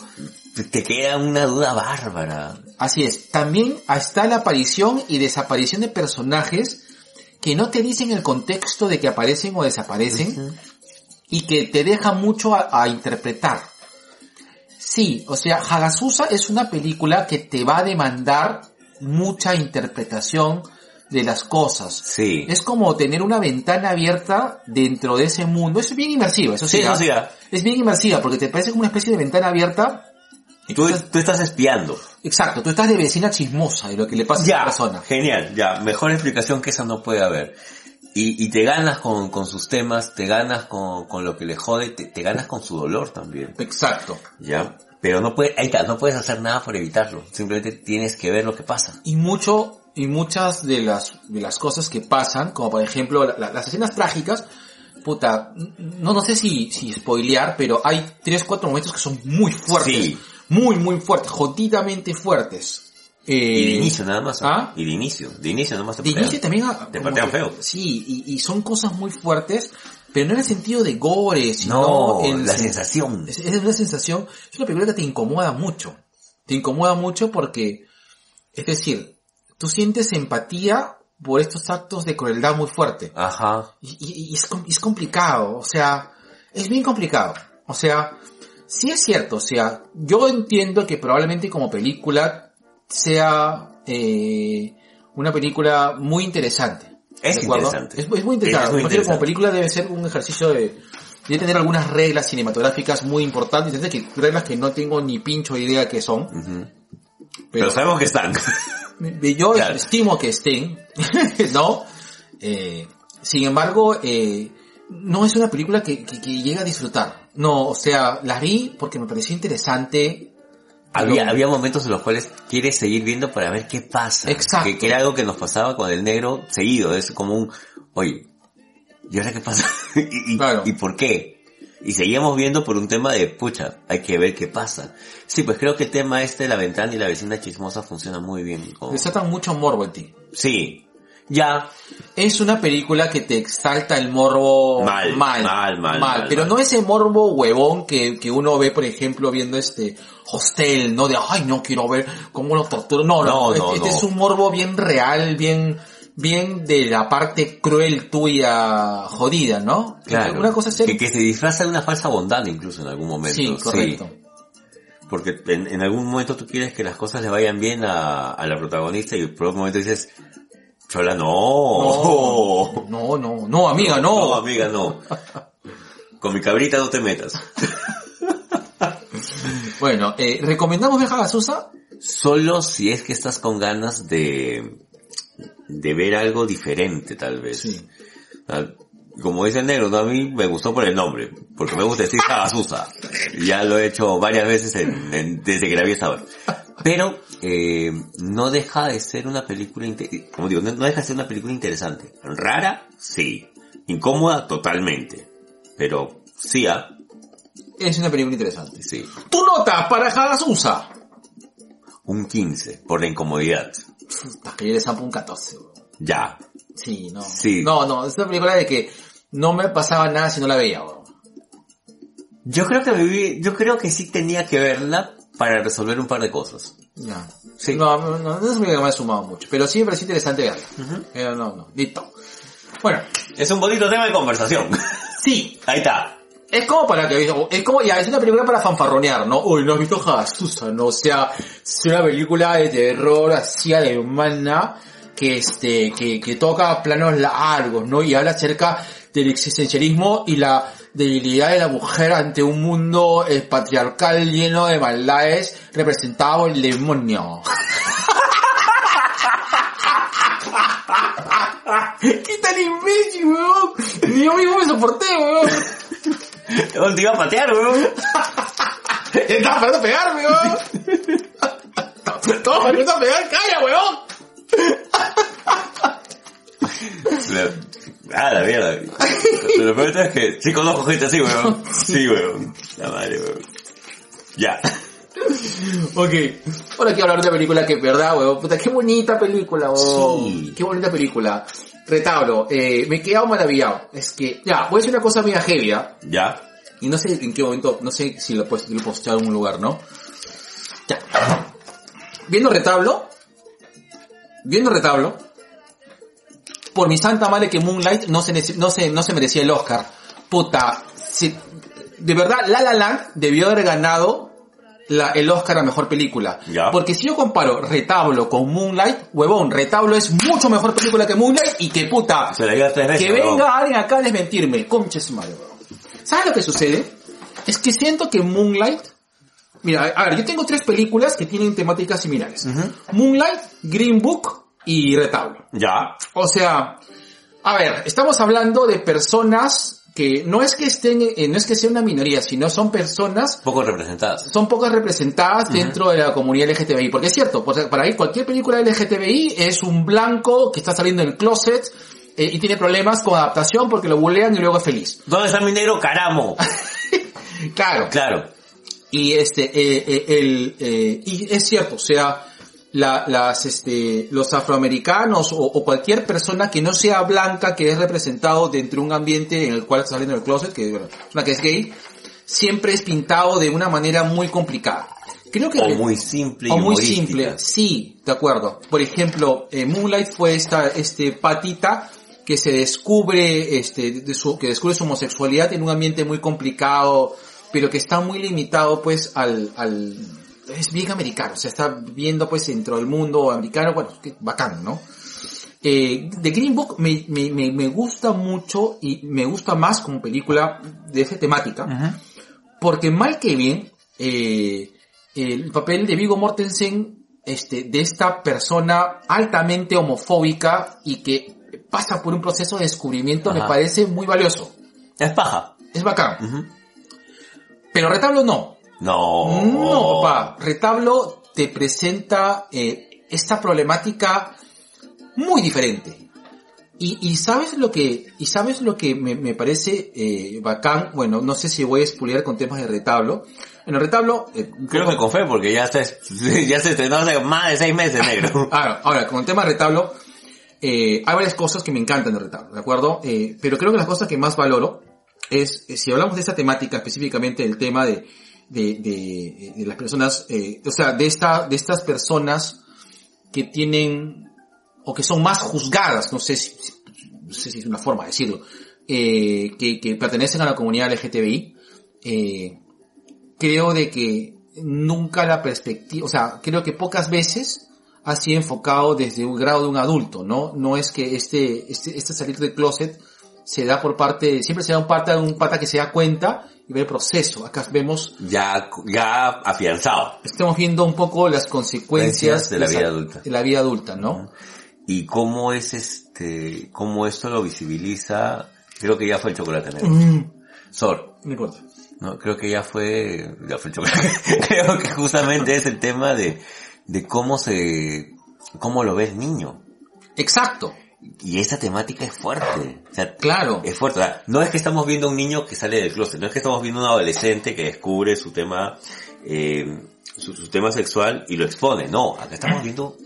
te queda una duda bárbara. Así es. También está la aparición y desaparición de personajes que no te dicen el contexto de que aparecen o desaparecen y que te deja mucho a, a interpretar. Sí, o sea, Hagasusa es una película que te va a demandar mucha interpretación de las cosas. Sí. Es como tener una ventana abierta dentro de ese mundo. Es bien inmersiva, eso sí. Sí, eso ¿ah? sí, ¿ah? Es bien inmersiva porque te parece como una especie de ventana abierta. Y Tú, tú estás- espiando. Exacto, tú estás de vecina chismosa de lo que le pasa a esa persona. genial, ya, mejor explicación que esa no puede haber. Y, y te ganas con, con sus temas, te ganas con, con lo que le jode, te, te ganas con su dolor también, Exacto. ¿ya? Pero no puedes, ahí está, no puedes hacer nada por evitarlo, simplemente tienes que ver lo que pasa. Y mucho y muchas de las, de las cosas que pasan, como por ejemplo la- la- las escenas trágicas, puta, no, no sé si, si spoilear, pero hay tres, cuatro momentos que son muy fuertes. Sí. Muy, muy fuertes, jodidamente fuertes. Eh, Y de inicio nada más. ¿Ah? Y de inicio. De inicio nada más te De patean. inicio también... ah, Te patean que- feo. Sí, y, y son cosas muy fuertes, pero no en el sentido de gore, sino No, en la sen- sensación. Es, es una sensación, es una película que te incomoda mucho. Te incomoda mucho porque, es decir, tú sientes empatía por estos actos de crueldad muy fuerte. Ajá. Y, y- y es, es complicado, o sea, es bien complicado. O sea, sí es cierto, o sea, yo entiendo que probablemente como película sea eh, una película muy interesante. Es interesante. Es, es muy interesante. Es muy como película debe ser un ejercicio de, de tener algunas reglas cinematográficas muy importantes, que reglas que no tengo ni pincho idea que son. Pero, Pero sabemos que están. yo Claro. estimo que estén, ¿no? Eh, sin embargo, eh, no es una película que, que, que llega a disfrutar. No, o sea, la vi porque me pareció interesante. Había, pero- había momentos en los cuales quieres seguir viendo para ver qué pasa. Exacto. Que, que era algo que nos pasaba con el negro seguido. Es como un, oye, ¿y ahora qué pasa? ¿Y, y, Claro. ¿Y por qué? Y seguíamos viendo por un tema de, pucha, hay que ver qué pasa. Sí, pues creo que el tema este de la ventana y la vecina chismosa funciona muy bien. como- Desatan mucho morbo en ti. Sí. Ya, Es una película que te exalta el morbo Mal, mal, mal, mal, mal, pero mal. no ese morbo huevón que, que uno ve, por ejemplo, viendo este hostel, ¿no? De, ay, no quiero ver cómo lo torturan. No, no, No, no, este, este es un morbo bien real, bien, bien de la parte cruel tuya jodida, ¿no? claro. Una cosa es ser... que, que se disfraza de una falsa bondad incluso en algún momento. sí, correcto. Porque en, en algún momento tú quieres que las cosas le vayan bien a, a la protagonista y por otro momento dices, Chola, no. No, no, no, amiga, no. No, amiga, no. Con mi cabrita no te metas. Bueno, eh, ¿recomendamos Viaja a Susa? Solo si es que estás con ganas de, de ver algo diferente, tal vez. Sí. Ah, Como dice el negro, ¿no? a mí me gustó por el nombre, porque me gusta decir Sagasusa. Ya lo he hecho varias veces en- en- desde que la vi esta vez. Pero eh, no deja de ser una película, como digo, no, no deja de ser una película interesante. Rara, sí. Incómoda, totalmente. Pero sí, ah, Es una película interesante. sí. Tu nota para Hagasusa. Un 15, por la incomodidad. Puta, que yo le zampo un 14, weón. Ya. Sí, no. Sí. No, no, es una película de que no me pasaba nada si no la veía, weón. Yo creo que me vi- yo creo que sí tenía que verla para resolver un par de cosas. Ya. Sí. No, no, no, no es que me ha sumado mucho, pero sí me pareció interesante verla. Pero no, no, listo. Bueno, Es un bonito tema de conversación. sí, Ahí está. es como para que, es como, ya, es una película para fanfarronear, ¿no? Uy, ¿no has visto Hagasusa? No, o sea, es una película de terror así alemana que este, que, que toca planos largos, ¿no? Y habla acerca del existencialismo y la debilidad de la mujer ante un mundo eh, patriarcal lleno de maldades representado por el demonio. ¿Qué tal imbécil, weón? Ni yo mismo me soporté, weón. Te iba a patear, weón. Estaba esperando pegarme, weón. Estaba esperando pegar, calla, weón. Ah, la mierda. Pero lo peor es que sí conozco gente así, weón. Sí, weón. La madre, weón. Ya. Ok. Ahora quiero hablar de una película que, verdad, weón. Puta, qué bonita película, weón. Sí. Qué bonita película. Retablo, eh, me he quedado maravillado. Es que, ya, voy a decir una cosa mía heavy, ¿ah? Ya. Y no sé en qué momento, no sé si lo puedes lo he posteado en algún lugar, ¿no? Ya. Viendo retablo, viendo retablo, por mi santa madre que Moonlight no se, no se, no se merecía el Oscar. Puta, si- de verdad, La La Land debió haber ganado la, el Oscar a mejor película. Ya. Porque si yo comparo Retablo con Moonlight, huevón, Retablo es mucho mejor película que Moonlight y que puta, Se la diga tres veces. que venga alguien acá a desmentirme. Concha su madre. ¿Sabes lo que sucede? Es que siento que Moonlight... Mira, a ver, yo tengo tres películas que tienen temáticas similares. Moonlight, Green Book y Retablo. Ya. O sea, a ver, estamos hablando de personas que no es que estén, eh, no es que sea una minoría, sino son personas Poco representadas. son pocas representadas dentro de la comunidad LGTBI. Porque es cierto, para ahí cualquier película LGTBI es un blanco que está saliendo del closet eh, y tiene problemas con adaptación porque lo bulean y luego es feliz. ¿Dónde está mi negro caramo? Claro. Claro. Y este, eh, eh, el, y es cierto, o sea, la, las, este, los afroamericanos o, o cualquier persona que no sea blanca que es representado dentro de un ambiente en el cual está saliendo del closet, que bueno, una que es gay, siempre es pintado de una manera muy complicada. Creo que O muy simple o muy simple, sí, de acuerdo. Por ejemplo, eh, Moonlight fue esta, este patita que se descubre, este, de su, que descubre su homosexualidad en un ambiente muy complicado, pero que está muy limitado pues al, al, es bien americano, o sea, está viendo pues dentro del mundo americano, bueno, que bacán, ¿no? Eh, The Green Book me, me, me, me gusta mucho y me gusta más como película de esa temática, porque mal que bien, eh, el papel de Vigo Mortensen, este, de esta persona altamente homofóbica y que pasa por un proceso de descubrimiento me parece muy valioso. Es paja. Es bacán. Pero Retablo no. No. No, papá. Retablo te presenta eh, esta problemática muy diferente. Y, y sabes lo que, y sabes lo que me, me parece eh, bacán, bueno, no sé si voy a expoliar con temas de retablo. En el retablo, eh, Creo que con fe, porque ya se, ya se estrenó hace más de seis meses, negro. Ahora, ahora, con el tema de retablo, eh, hay varias cosas que me encantan del retablo, ¿de acuerdo? Eh, pero creo que las cosas que más valoro es, eh, si hablamos de esta temática, específicamente del tema de, de, de, de las personas, eh, o sea, de esta, de estas personas que tienen, o que son más juzgadas, no sé si, no sé si es una forma de decirlo, eh, que, que pertenecen a la comunidad LGTBI, eh, creo de que nunca la perspectiva, o sea, creo que pocas veces ha sido enfocado desde un grado de un adulto, ¿no? No es que este, este, este salir del closet se da por parte, siempre se da un pata, un pata que se da cuenta y ve el proceso. Acá vemos, Ya, ya afianzado. estamos viendo un poco las consecuencias De la vida adulta. De la vida adulta, ¿no? Y cómo es este, cómo esto lo visibiliza, creo que ya fue el chocolate negro. Mm, Sor, no importa. no, creo que ya fue, ya fue el chocolate. creo que justamente es el tema de, de cómo se, cómo lo ve el niño. Exacto, Y esa temática es fuerte. O sea, claro. es fuerte. O sea, no es que estamos viendo a un niño que sale del closet, no es que estamos viendo a un adolescente que descubre su tema, eh, su, su tema sexual y lo expone. No, acá estamos viendo,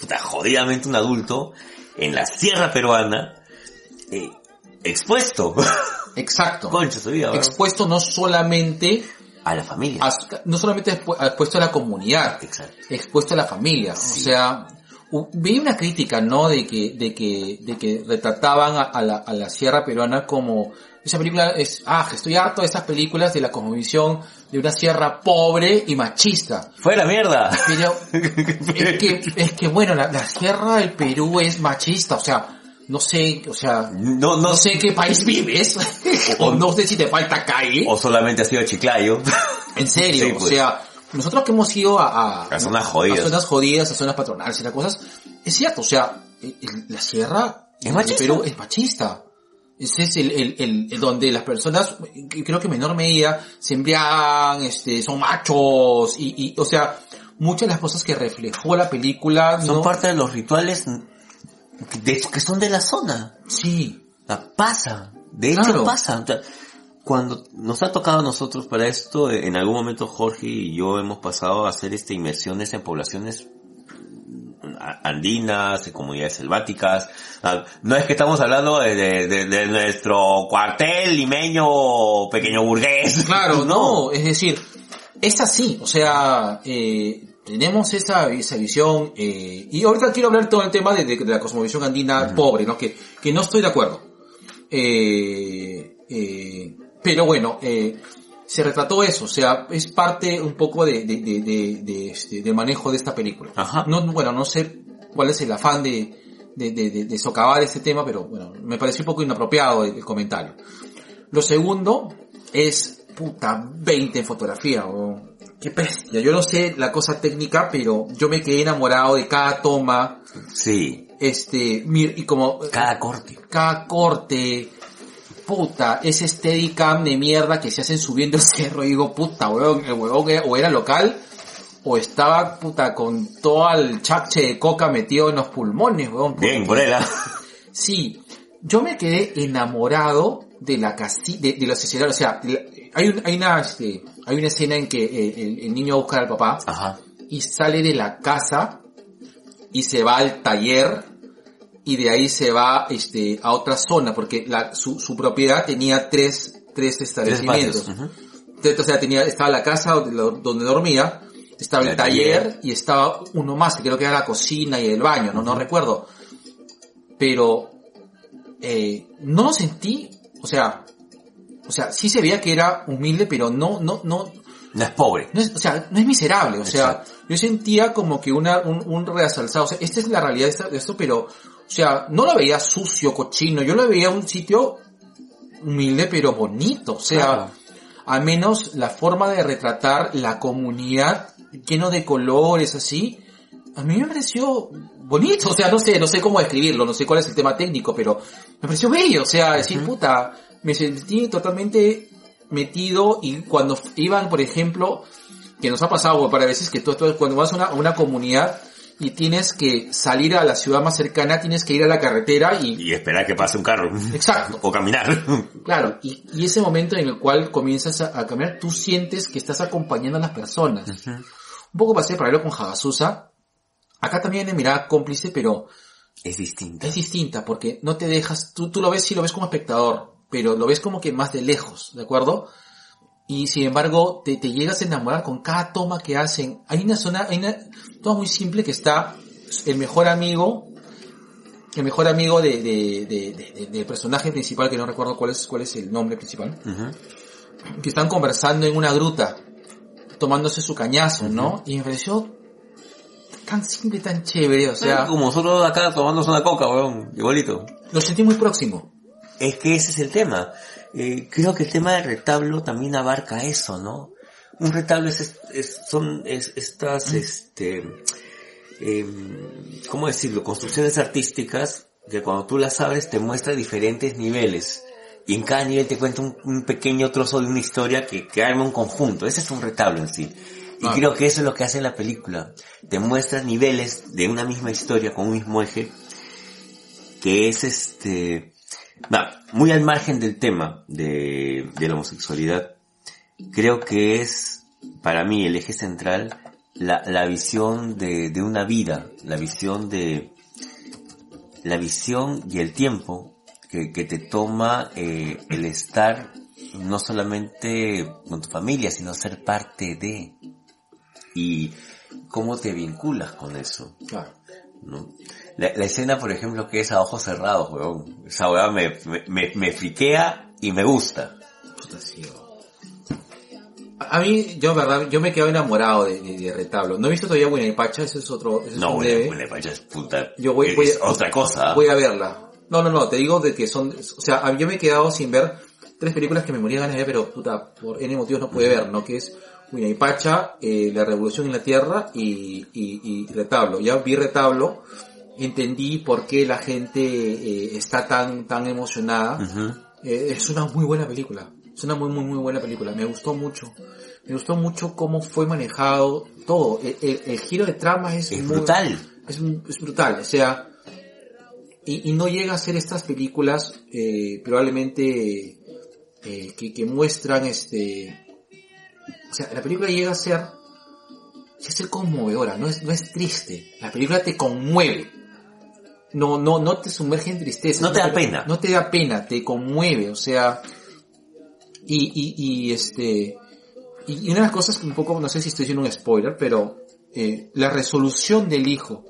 puta, jodidamente un adulto en la sierra peruana, eh, expuesto. Exacto. Concha su vida. Expuesto no solamente a la familia. a- no solamente expu- expuesto a la comunidad, Exacto. expuesto a la familia. O sea, vi una crítica, ¿no? De que, de que, de que retrataban a, a la, a la sierra peruana como, esa película es, ah, estoy harto de estas películas de la cosmovisión de una sierra pobre y machista. ¡Fue la mierda! Pero, es que, es que bueno, la, la sierra del Perú es machista, o sea, no sé, o sea, No, no, no sé qué país vives, o no sé si te falta calle. O solamente ha sido Chiclayo. En serio, Sí, o pues. sea, nosotros que hemos ido a, A zonas jodidas. a zonas jodidas, a zonas patronales y las cosas, es cierto, o sea, el- el- la sierra Es de machista. Perú es machista. Ese es el, el, el, donde las personas, que creo que en menor medida, se embriagan, este, son machos, y, y, o sea, muchas de las cosas que reflejó la película, Son ¿no? parte de los rituales de- que son de la zona. Sí, sea, pasa. De hecho Claro. pasa. O sea, cuando nos ha tocado a nosotros para esto, eh, en algún momento Jorge y yo hemos pasado a hacer este inmersiones en poblaciones mm, andinas, en comunidades selváticas. Ah, No es que estamos hablando de, de- de- de nuestro cuartel limeño pequeño burgués. Claro, no, es decir, es así, o sea, eh, tenemos esa, esa visión, eh, y ahorita quiero hablar todo el tema de la cosmovisión andina pobre, ¿no? Que, que no estoy de acuerdo. Eh, eh, pero bueno, eh, se retrató eso, o sea, es parte un poco de, de, de, de- de este, manejo de esta película. Ajá. No, bueno, no sé cuál es el afán de, de, de, de- de socavar este tema, pero bueno, me pareció un poco inapropiado el, el comentario. Lo segundo es, puta, 20 en fotografía, weón. Qué bestia. Yo no sé la cosa técnica, pero yo me quedé enamorado de cada toma, Sí. este, mir- y como, Cada corte. cada corte, puta, ese Steadicam de mierda que se hacen subiendo el cerro y digo, puta, weón, el huevón o era local o estaba, puta, con todo el chapche de coca metido en los pulmones, weón. Bien, por él, ¿ah? Sí, yo me quedé enamorado de la casi, de, de los escenarios, o sea, hay, un- hay una, este, hay una escena en que eh, el, el niño busca al papá Ajá. y sale de la casa y se va al taller y de ahí se va este a otra zona porque la, su, su propiedad tenía tres tres Tres establecimientos. Entonces, o sea tenía estaba la casa donde, dormía estaba el El taller, taller. y estaba uno más que creo que era la cocina y el baño no no recuerdo pero eh, no lo sentí o sea o sea sí se veía que era humilde pero no no no No es pobre. no es, o sea, no es miserable, o sea, Exacto. yo sentía como que una, un, un realzado, o sea, esta es la realidad de esto, pero, o sea, no lo veía sucio, cochino, yo lo veía un sitio humilde pero bonito, o sea, Claro. al menos la forma de retratar la comunidad lleno de colores así, a mí me pareció bonito, o sea, no sé, no sé cómo describirlo, no sé cuál es el tema técnico, pero me pareció bello, o sea, decir, puta, me sentí totalmente metido y cuando iban, por ejemplo, que nos ha pasado para veces que tú, tú cuando vas a una, a una comunidad y tienes que salir a la ciudad más cercana, tienes que ir a la carretera y, Y esperar que pase un carro. Exacto. O caminar. claro, y, y ese momento en el cual comienzas a, a caminar, tú sientes que estás acompañando a las personas. Un poco pasé para verlo con Hagasusa. Acá también hay mirada cómplice, pero Es distinto. es distinta porque no te dejas, tú, tú lo ves, sí lo ves como espectador, pero lo ves como que más de lejos, ¿de acuerdo? Y sin embargo, te, te llegas a enamorar con cada toma que hacen. Hay una zona, hay una toma muy simple que está el mejor amigo, el mejor amigo de, de, de- de- de- del personaje principal, que no recuerdo cuál es, cuál es el nombre principal, Ujú. que están conversando en una gruta, tomándose su cañazo, ¿no? Y me pareció tan simple, tan chévere, o sea, Como nosotros acá tomándose una coca, weón. Igualito. lo sentí muy próximo. Es que ese es el tema. Eh, creo que el tema del retablo también abarca eso, ¿no? Un retablo es, son es- estas, este, em, ¿cómo decirlo? Construcciones artísticas que cuando tú las abres te muestra diferentes niveles. Y en cada nivel te cuenta un, un pequeño trozo de una historia que, que arma un conjunto. Ese es un retablo en sí. Y Ah. creo que eso es lo que hace la película. Te muestra niveles de una misma historia con un mismo eje que es este, va, muy al margen del tema de, de la homosexualidad, creo que es para mí el eje central la, la visión de, de una vida, la visión de, la visión y el tiempo que, que te toma eh, el estar no solamente con tu familia, sino ser parte de, y cómo te vinculas con eso. Claro. ¿no? La, la escena, por ejemplo, que es a ojos cerrados, weón. Esa weá me, me, me, friquea y me gusta. Puta, sí. A mí, yo, verdad, yo me quedo enamorado de, de, de Retablo. No he visto todavía Buena Pacha, ese es otro, ese No, buena, pacha es puta. Yo voy, es voy a- otra cosa. Voy a verla. No, no, no, te digo de que son, o sea, yo me he quedado sin ver tres películas que me moría de ganas de ver, pero puta, por N motivos no pude ver, ¿no? Que es y Pacha, eh, La Revolución en la Tierra y, y, y Retablo. Ya vi Retablo, entendí por qué la gente eh, está tan, tan emocionada. Eh, es una muy buena película. Es una muy, muy, muy buena película. Me gustó mucho. Me gustó mucho cómo fue manejado todo. El, el- el giro de trama es, Es muy- brutal. Es, es brutal. O sea, y, y no llega a ser estas películas eh, probablemente eh, que, que muestran este... O sea, la película llega a ser... sí a ser conmovedora, no es, no es triste. La película te conmueve. No, no, no te sumerge en tristeza. No te da pena. No te da pena, te conmueve, o sea... Y, y, y este... Y, una de las cosas que un poco, no sé si estoy haciendo un spoiler, pero eh, la resolución del hijo,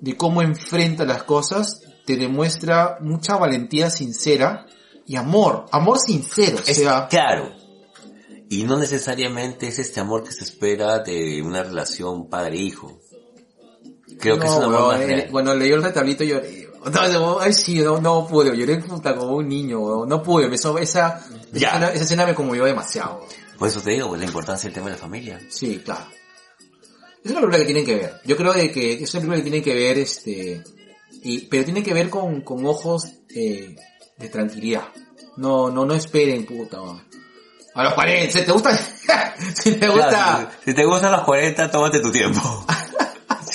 de cómo enfrenta las cosas, te demuestra mucha valentía sincera y amor, amor sincero, o sea, claro. Y no necesariamente es este amor que se espera de una relación padre-hijo. Creo que es no, un amor weón, más eh, real. Cuando leí el retablito lloré. No, no, ay, sí, no, no pude, lloré como un niño, no pude, me- esa, esa, Ya. escena, esa escena me conmovió demasiado. Por eso te digo, pues, la importancia del tema de la familia. Sí, claro. Es una película que tienen que ver. Yo creo de que es una película que tienen que ver, este, y, pero tienen que ver con, con ojos eh, de tranquilidad. No, no, no esperen, puta. man. A los 40, si te gusta, si te gusta, Claro, si te gustan los 40, tómate tu tiempo.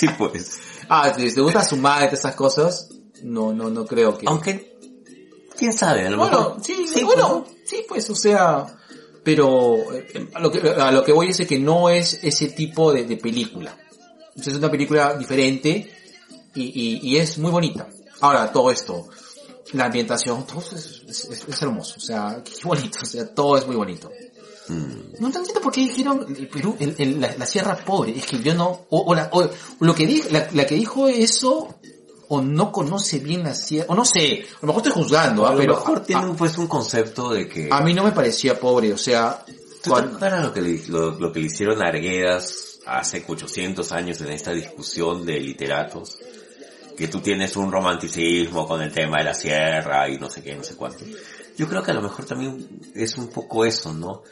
sí, pues. ah, si te gusta sumar esas cosas, no, no, no creo que. Aunque, quién sabe, a lo Bueno, mejor. sí, pues, bueno, sí, pues, o sea, pero eh, a, lo que, a lo que voy es que no es ese tipo de, de película. Es una película diferente y, y, y es muy bonita. Ahora, todo esto, la ambientación, todo es, es- es hermoso, o sea, qué bonito, o sea, todo es muy bonito. Mm. No entiendo por qué dijeron el Perú, el- el- la, la sierra pobre, es que yo no, o, o la- o lo que dijo, la, la que dijo eso, o no conoce bien la sierra, o no sé, a lo mejor estoy juzgando, A ¿ah? lo pero mejor a- tiene un, pues un concepto de que... a mí no me parecía pobre, o sea, ¿Tú te cuando- acuerdas lo que, le, lo, lo que le hicieron a Arguedas hace 800 años en esta discusión de literatos? Que tú tienes un romanticismo con el tema de la sierra y no sé qué, no sé cuánto. Yo creo que a lo mejor también es un poco eso, ¿no?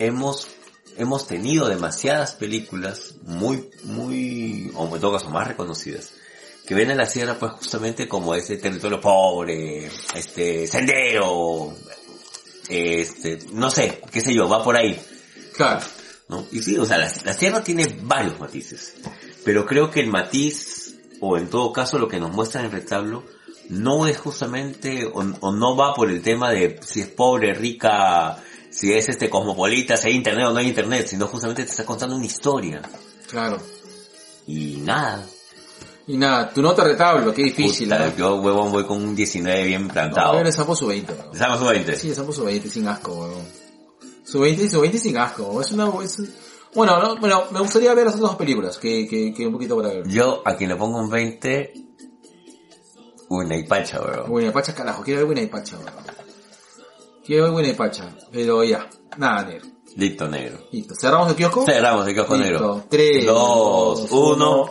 Hemos, hemos tenido demasiadas películas muy, muy, o en todo caso más reconocidas, que ven a la sierra pues justamente como ese territorio pobre, este, sendero, este, no sé, qué sé yo, va por ahí. claro, ¿no? Y sí, o sea, la, la sierra tiene varios matices, pero creo que el matiz, o en todo caso lo que nos muestra en el retablo, no es justamente, o, o no va por el tema de si es pobre, rica, si es este cosmopolita, si hay internet o no hay internet, sino justamente te está contando una historia. claro. Y nada. Y nada, tu nota retablo, qué difícil, Puta, ¿eh? yo, huevón, voy con un 19 bien No, plantado. ver, esa fue su 20, weón. Estamos a 20. Sí, esa fue su 20 sin asco, weón. Su 20, su 20 sin asco, weón. es una, es un- bueno, no, bueno, me gustaría ver las otras dos películas, que, que, que un poquito para ver. Yo, a quien le pongo un 20, una y pacha, weón. Buena Pacha, carajo, quiero ver Buena Pacha, weón. Ver Buena Pacha, pero ya, nada, negro. Listo, negro. Listo, cerramos el kiosco. Cerramos el kiosco Listo. negro. Tres, dos, uno.